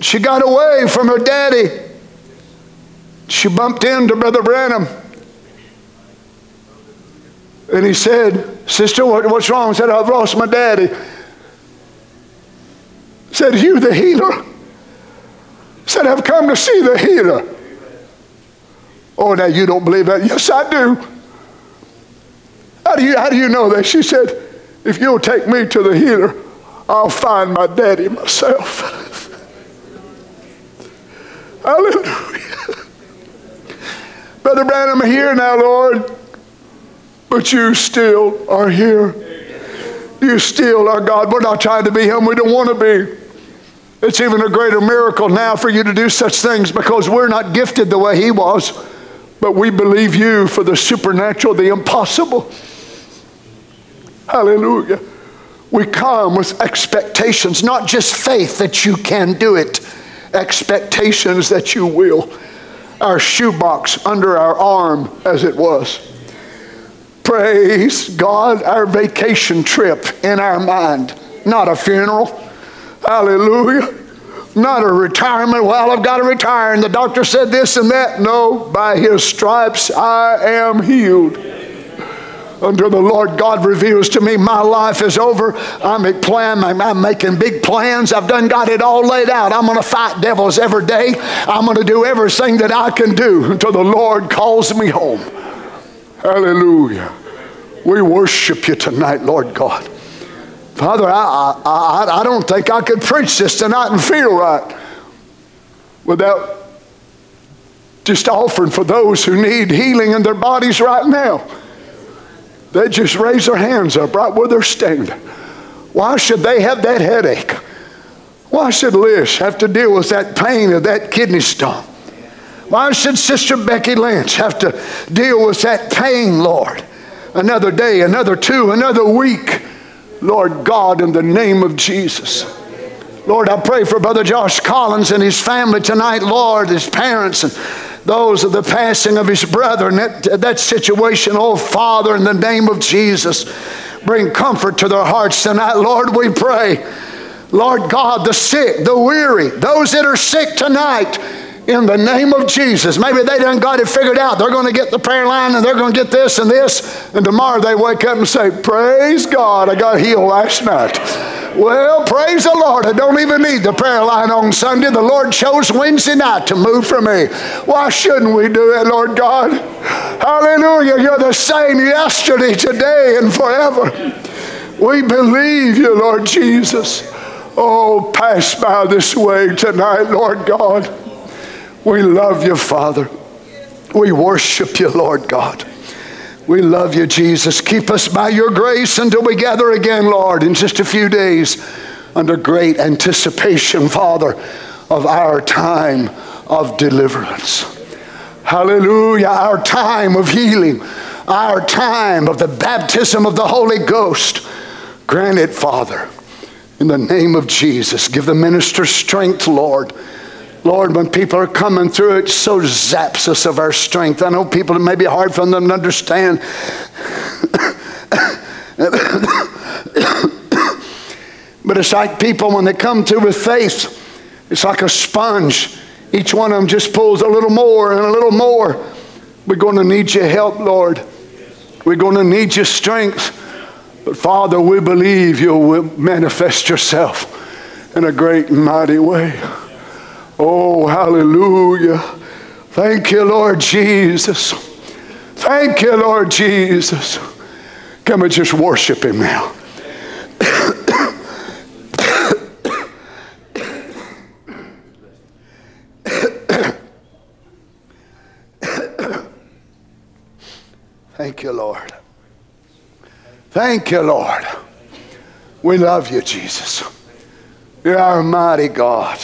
she got away from her daddy she bumped into Brother Branham. And he said, Sister, what, what's wrong? Said, I've lost my daddy. Said, You the healer? Said, I've come to see the healer. Oh, now you don't believe that? Yes, I do. How do you, how do you know that? She said, If you'll take me to the healer, I'll find my daddy myself. Hallelujah. Brother Branham, I'm here now, Lord, but you still are here. You still are God. We're not trying to be Him, we don't want to be. It's even a greater miracle now for you to do such things because we're not gifted the way He was, but we believe you for the supernatural, the impossible. Hallelujah. We come with expectations, not just faith that you can do it, expectations that you will our shoebox under our arm as it was. Praise God, our vacation trip in our mind, not a funeral. Hallelujah. not a retirement. Well, I've got to retire, and the doctor said this and that. No, by his stripes I am healed. Until the Lord God reveals to me my life is over, I'm, plan, I'm making big plans. I've done got it all laid out. I'm going to fight devils every day. I'm going to do everything that I can do until the Lord calls me home. Hallelujah. We worship you tonight, Lord God. Father, I, I, I don't think I could preach this tonight and feel right without just offering for those who need healing in their bodies right now. They just raise their hands up right where they're standing. Why should they have that headache? Why should Liz have to deal with that pain of that kidney stone? Why should Sister Becky Lynch have to deal with that pain, Lord? Another day, another two, another week. Lord God, in the name of Jesus. Lord, I pray for Brother Josh Collins and his family tonight, Lord, his parents and those of the passing of his brethren, that, that situation. Oh, Father, in the name of Jesus, bring comfort to their hearts tonight. Lord, we pray. Lord God, the sick, the weary, those that are sick tonight, in the name of Jesus. Maybe they done got it figured out. They're going to get the prayer line and they're going to get this and this. And tomorrow they wake up and say, Praise God, I got healed last night. Well, praise the Lord. I don't even need the prayer line on Sunday. The Lord chose Wednesday night to move for me. Why shouldn't we do it, Lord God? Hallelujah. You're the same yesterday, today, and forever. We believe you, Lord Jesus. Oh, pass by this way tonight, Lord God. We love you, Father. We worship you, Lord God. We love you, Jesus. Keep us by your grace until we gather again, Lord, in just a few days under great anticipation, Father, of our time of deliverance. Hallelujah. Our time of healing, our time of the baptism of the Holy Ghost. Grant it, Father, in the name of Jesus. Give the minister strength, Lord. Lord, when people are coming through, it so zaps us of our strength. I know people, it may be hard for them to understand. but it's like people, when they come through with faith, it's like a sponge. Each one of them just pulls a little more and a little more. We're going to need your help, Lord. We're going to need your strength. But Father, we believe you will manifest yourself in a great and mighty way. Oh, hallelujah. Thank you, Lord Jesus. Thank you, Lord Jesus. Come and just worship Him now. Thank you, Lord. Thank you, Lord. We love you, Jesus. You're our mighty God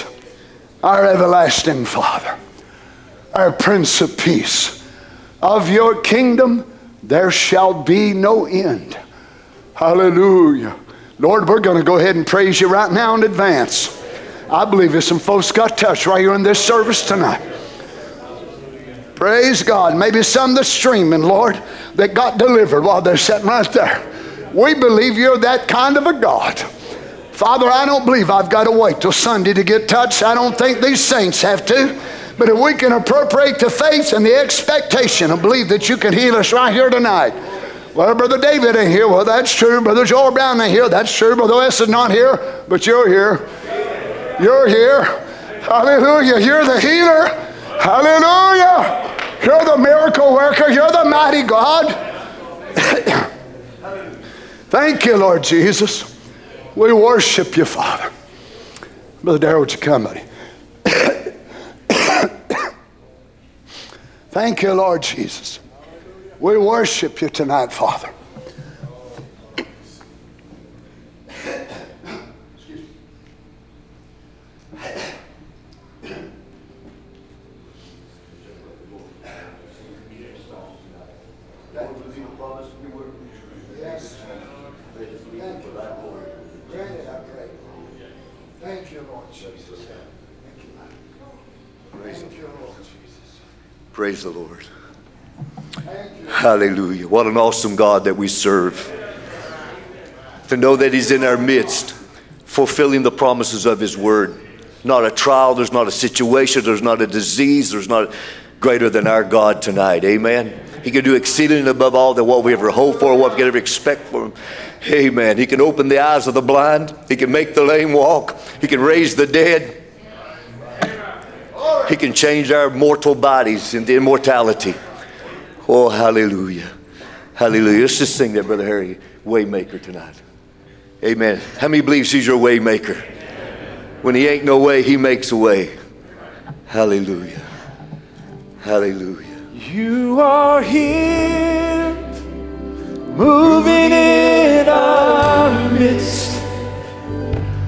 our everlasting Father, our Prince of Peace. Of your kingdom there shall be no end. Hallelujah. Lord, we're going to go ahead and praise you right now in advance. I believe there's some folks got touched right here in this service tonight. Praise God. Maybe some that's streaming, Lord, that got delivered while they're sitting right there. We believe you're that kind of a God. Father, I don't believe I've got to wait till Sunday to get touched. I don't think these saints have to. But if we can appropriate the faith and the expectation and believe that you can heal us right here tonight. Well, Brother David ain't here. Well, that's true. Brother Joel Brown ain't here. That's true. Brother West is not here. But you're here. You're here. Hallelujah. You're the healer. Hallelujah. You're the miracle worker. You're the mighty God. Thank you, Lord Jesus. We worship you, Father. Brother Darrell, would you come, buddy? Thank you, Lord Jesus. We worship you tonight, Father. Praise the Lord. Hallelujah. What an awesome God that we serve. To know that He's in our midst, fulfilling the promises of His word. not a trial, there's not a situation, there's not a disease, there's not greater than our God tonight. Amen. He can do exceeding above all that what we ever hope for, what we can ever expect for him. Amen. He can open the eyes of the blind. He can make the lame walk. He can raise the dead. He can change our mortal bodies into immortality. Oh, hallelujah. Hallelujah. Let's just sing that, Brother Harry, Waymaker tonight. Amen. How many believes he's your waymaker? When he ain't no way, he makes a way. Hallelujah. Hallelujah. You are here, moving in our midst.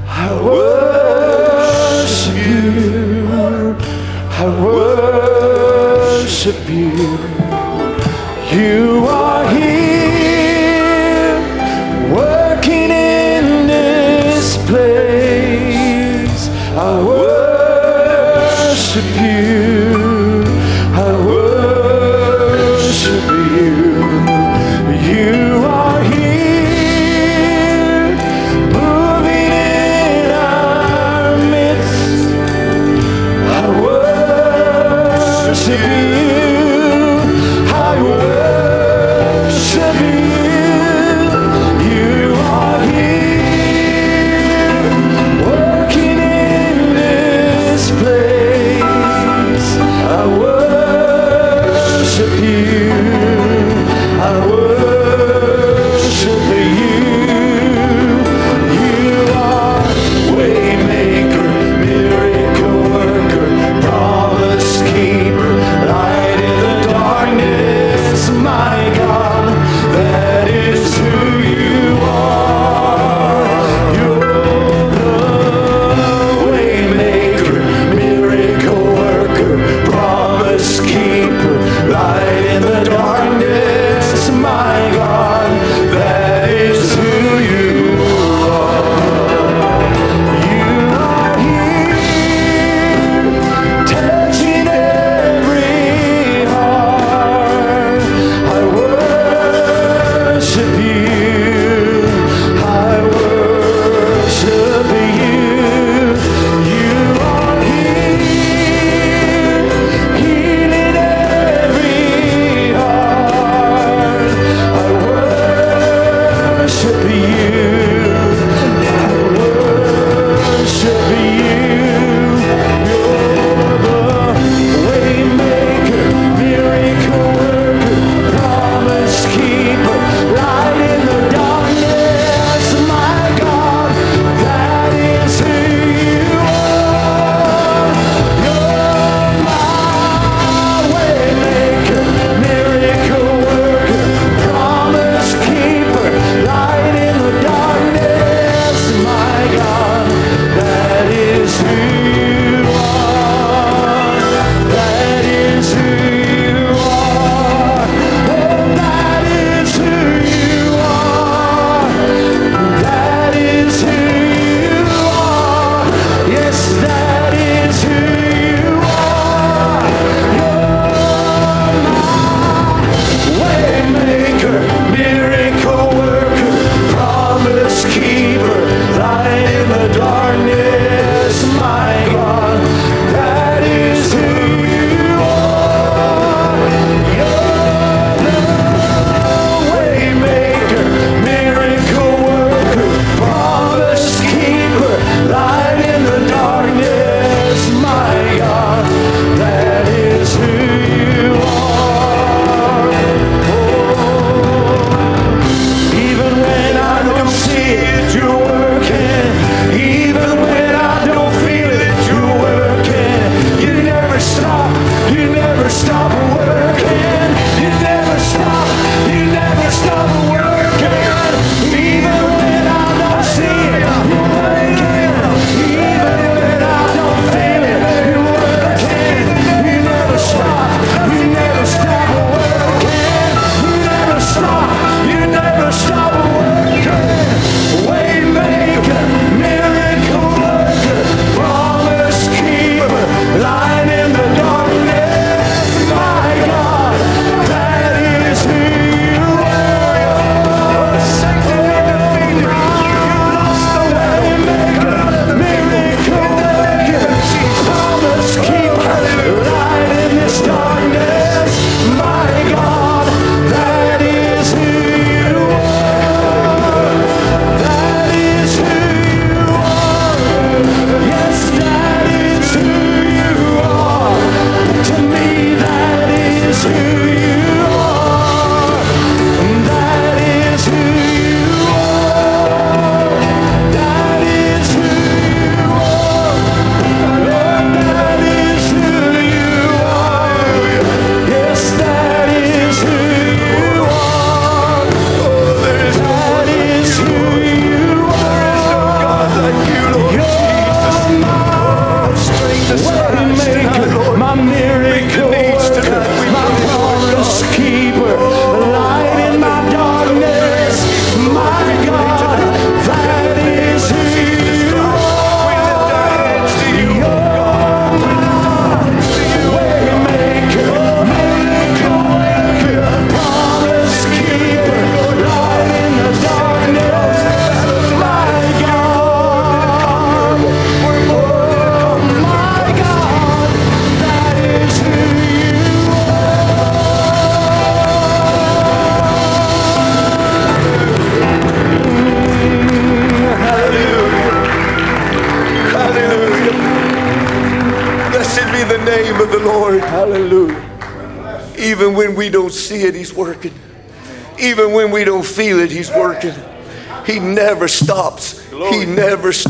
I worship you. Are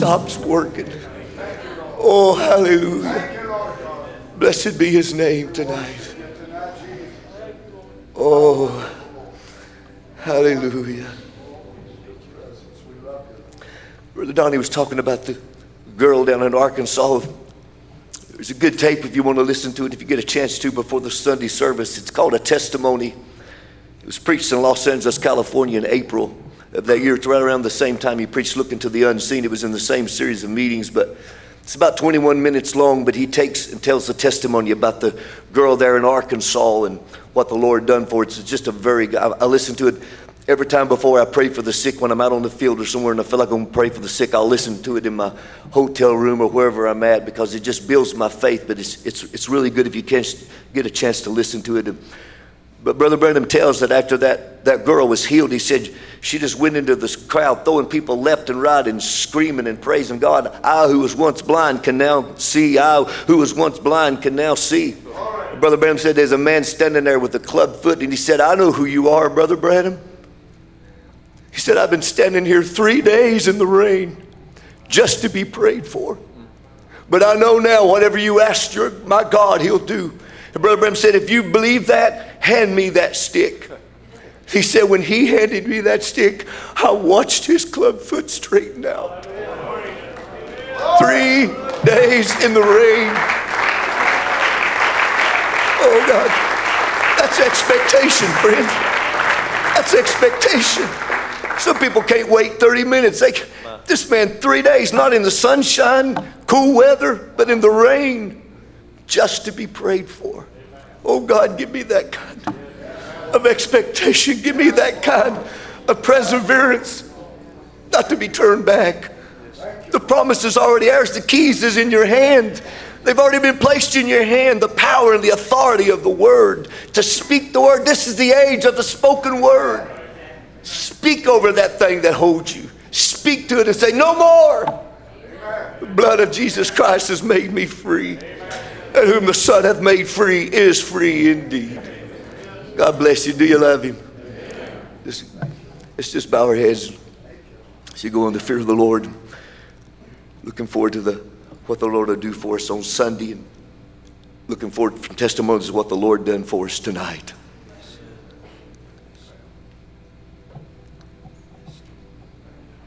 stops working. Oh, hallelujah. Blessed be His name tonight. Oh, hallelujah. Brother Donnie was talking about the girl down in Arkansas. There's a good tape if you want to listen to it, if you get a chance to before the Sunday service. It's called A Testimony. It was preached in Los Angeles, California in April of that year. It's right around the same time he preached Look into the Unseen. It was in the same series of meetings, but it's about 21 minutes long, but he takes and tells the testimony about the girl there in Arkansas and what the Lord done for it. It's just a very, I, I listen to it Every time before I pray for the sick, when I'm out on the field or somewhere and I feel like I'm going to pray for the sick, I'll listen to it in my hotel room or wherever I'm at because it just builds my faith. But it's, it's, it's really good if you can get a chance to listen to it. But Brother Branham tells that after that, that girl was healed, he said she just went into this crowd throwing people left and right and screaming and praising God. I, who was once blind, can now see. I, who was once blind, can now see. Brother Branham said there's a man standing there with a club foot, and he said, I know who you are, Brother Branham. He said, I've been standing here three days in the rain just to be prayed for. But I know now, whatever you ask your, my God, He'll do. And Brother Branham said, If you believe that, hand me that stick. He said, When he handed me that stick, I watched his club foot straighten out. Three days in the rain. Oh, God. That's expectation, friend. That's expectation. Some people can't wait 30 minutes. They, this man, three days, not in the sunshine, cool weather, but in the rain, just to be prayed for. Oh God, give me that kind of expectation. Give me that kind of perseverance, not to be turned back. The promise is already ours. The keys is in your hand. They've already been placed in your hand. The power and the authority of the word to speak the word. This is the age of the spoken word. Speak over that thing that holds you. Speak to it and say, No more. The blood of Jesus Christ has made me free. And whom the Son hath made free is free indeed. God bless you. Do you love him? Let's just bow our heads as you go in the fear of the Lord. Looking forward to the, what the Lord will do for us on Sunday and looking forward from testimonies of what the Lord done for us tonight.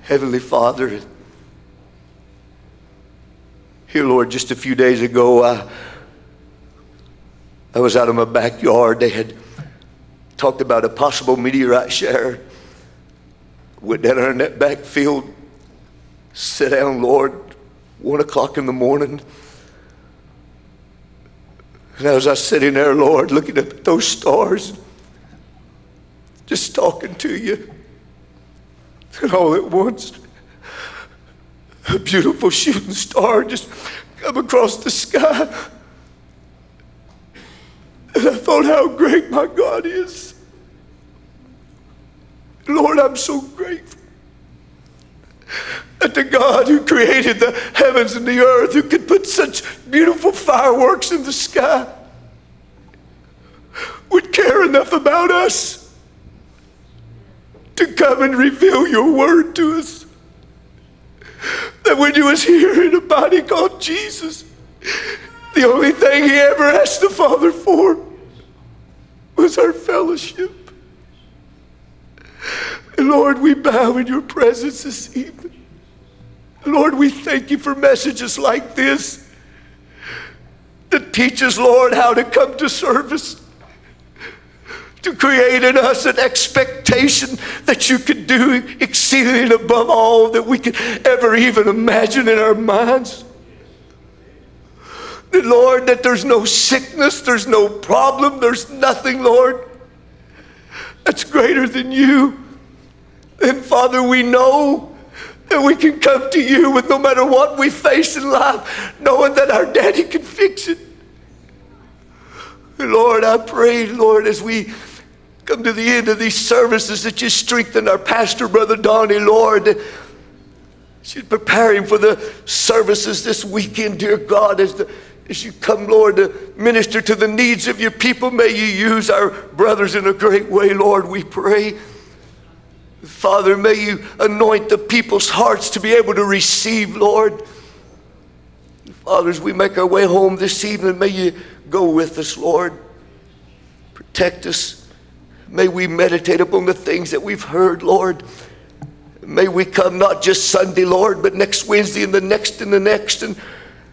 Heavenly Father, here, Lord, just a few days ago, I, I was out in my backyard. They had talked about a possible meteorite shower. Went down in that back field, sat down, Lord, one o'clock in the morning. And as I was sitting there, Lord, looking at those stars, just talking to you, and all at once, a beautiful shooting star just come across the sky. And I thought how great my God is. Lord, I'm so grateful that the God who created the heavens and the earth, who could put such beautiful fireworks in the sky, would care enough about us to come and reveal your word to us. That when you was here in a body called Jesus, the only thing he ever asked the Father for was our fellowship. Lord, we bow in your presence this evening. Lord, we thank you for messages like this that teach us, Lord, how to come to service to create in us an expectation that you could do exceeding above all that we could ever even imagine in our minds. Lord, that there's no sickness, there's no problem, there's nothing, Lord, that's greater than you. And Father, we know that we can come to you with no matter what we face in life, knowing that our daddy can fix it. Lord, I pray, Lord, as we come to the end of these services that you strengthen our pastor, Brother Donnie, Lord. She's preparing for the services this weekend, dear God, as the As you come, Lord, to minister to the needs of your people, may you use our brothers in a great way, Lord, we pray. Father, may you anoint the people's hearts to be able to receive, Lord. Father, as we make our way home this evening, may you go with us, Lord. Protect us. May we meditate upon the things that we've heard, Lord. May we come not just Sunday, Lord, but next Wednesday and the next and the next and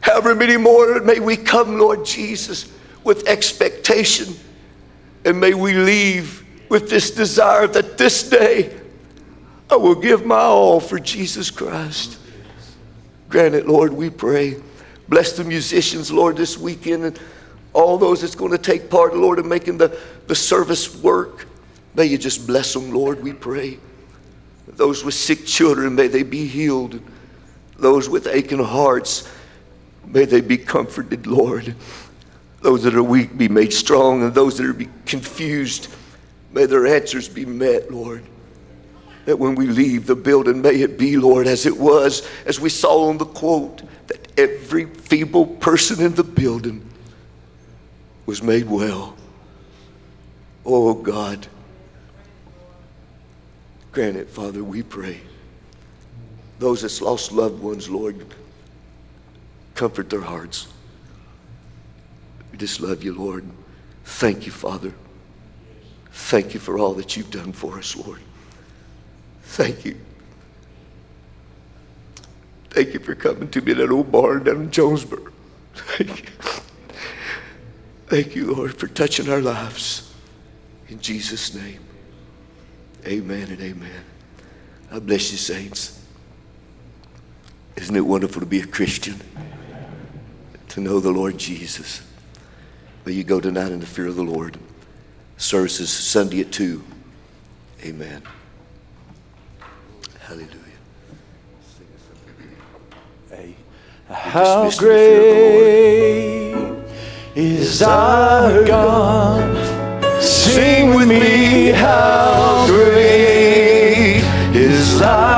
however many more. May we come, Lord Jesus, with expectation. And may we leave with this desire that this day I will give my all for Jesus Christ. Grant it, Lord, we pray. Bless the musicians, Lord, this weekend and all those that's going to take part, Lord, in making the, the service work. May you just bless them, Lord, we pray. Those with sick children, may they be healed. Those with aching hearts, may they be comforted, Lord. Those that are weak be made strong, and those that are confused, may their answers be met, Lord. That when we leave the building, may it be, Lord, as it was, as we saw on the quote, that every feeble person in the building was made well. Oh, God. Grant it, Father, we pray. Those that's lost loved ones, Lord, comfort their hearts. We just love you, Lord. Thank you, Father. Thank you for all that you've done for us, Lord. Thank you. Thank you for coming to me in that old barn down in Jonesboro. Thank you. Thank you, Lord, for touching our lives. In Jesus' name. Amen and amen. I bless you, saints. Isn't it wonderful to be a Christian? To know the Lord Jesus. May you go tonight in the fear of the Lord. Services Sunday at 2. Amen. Hallelujah. How Dismiss the fear of the great is our God. Sing with me, how great is our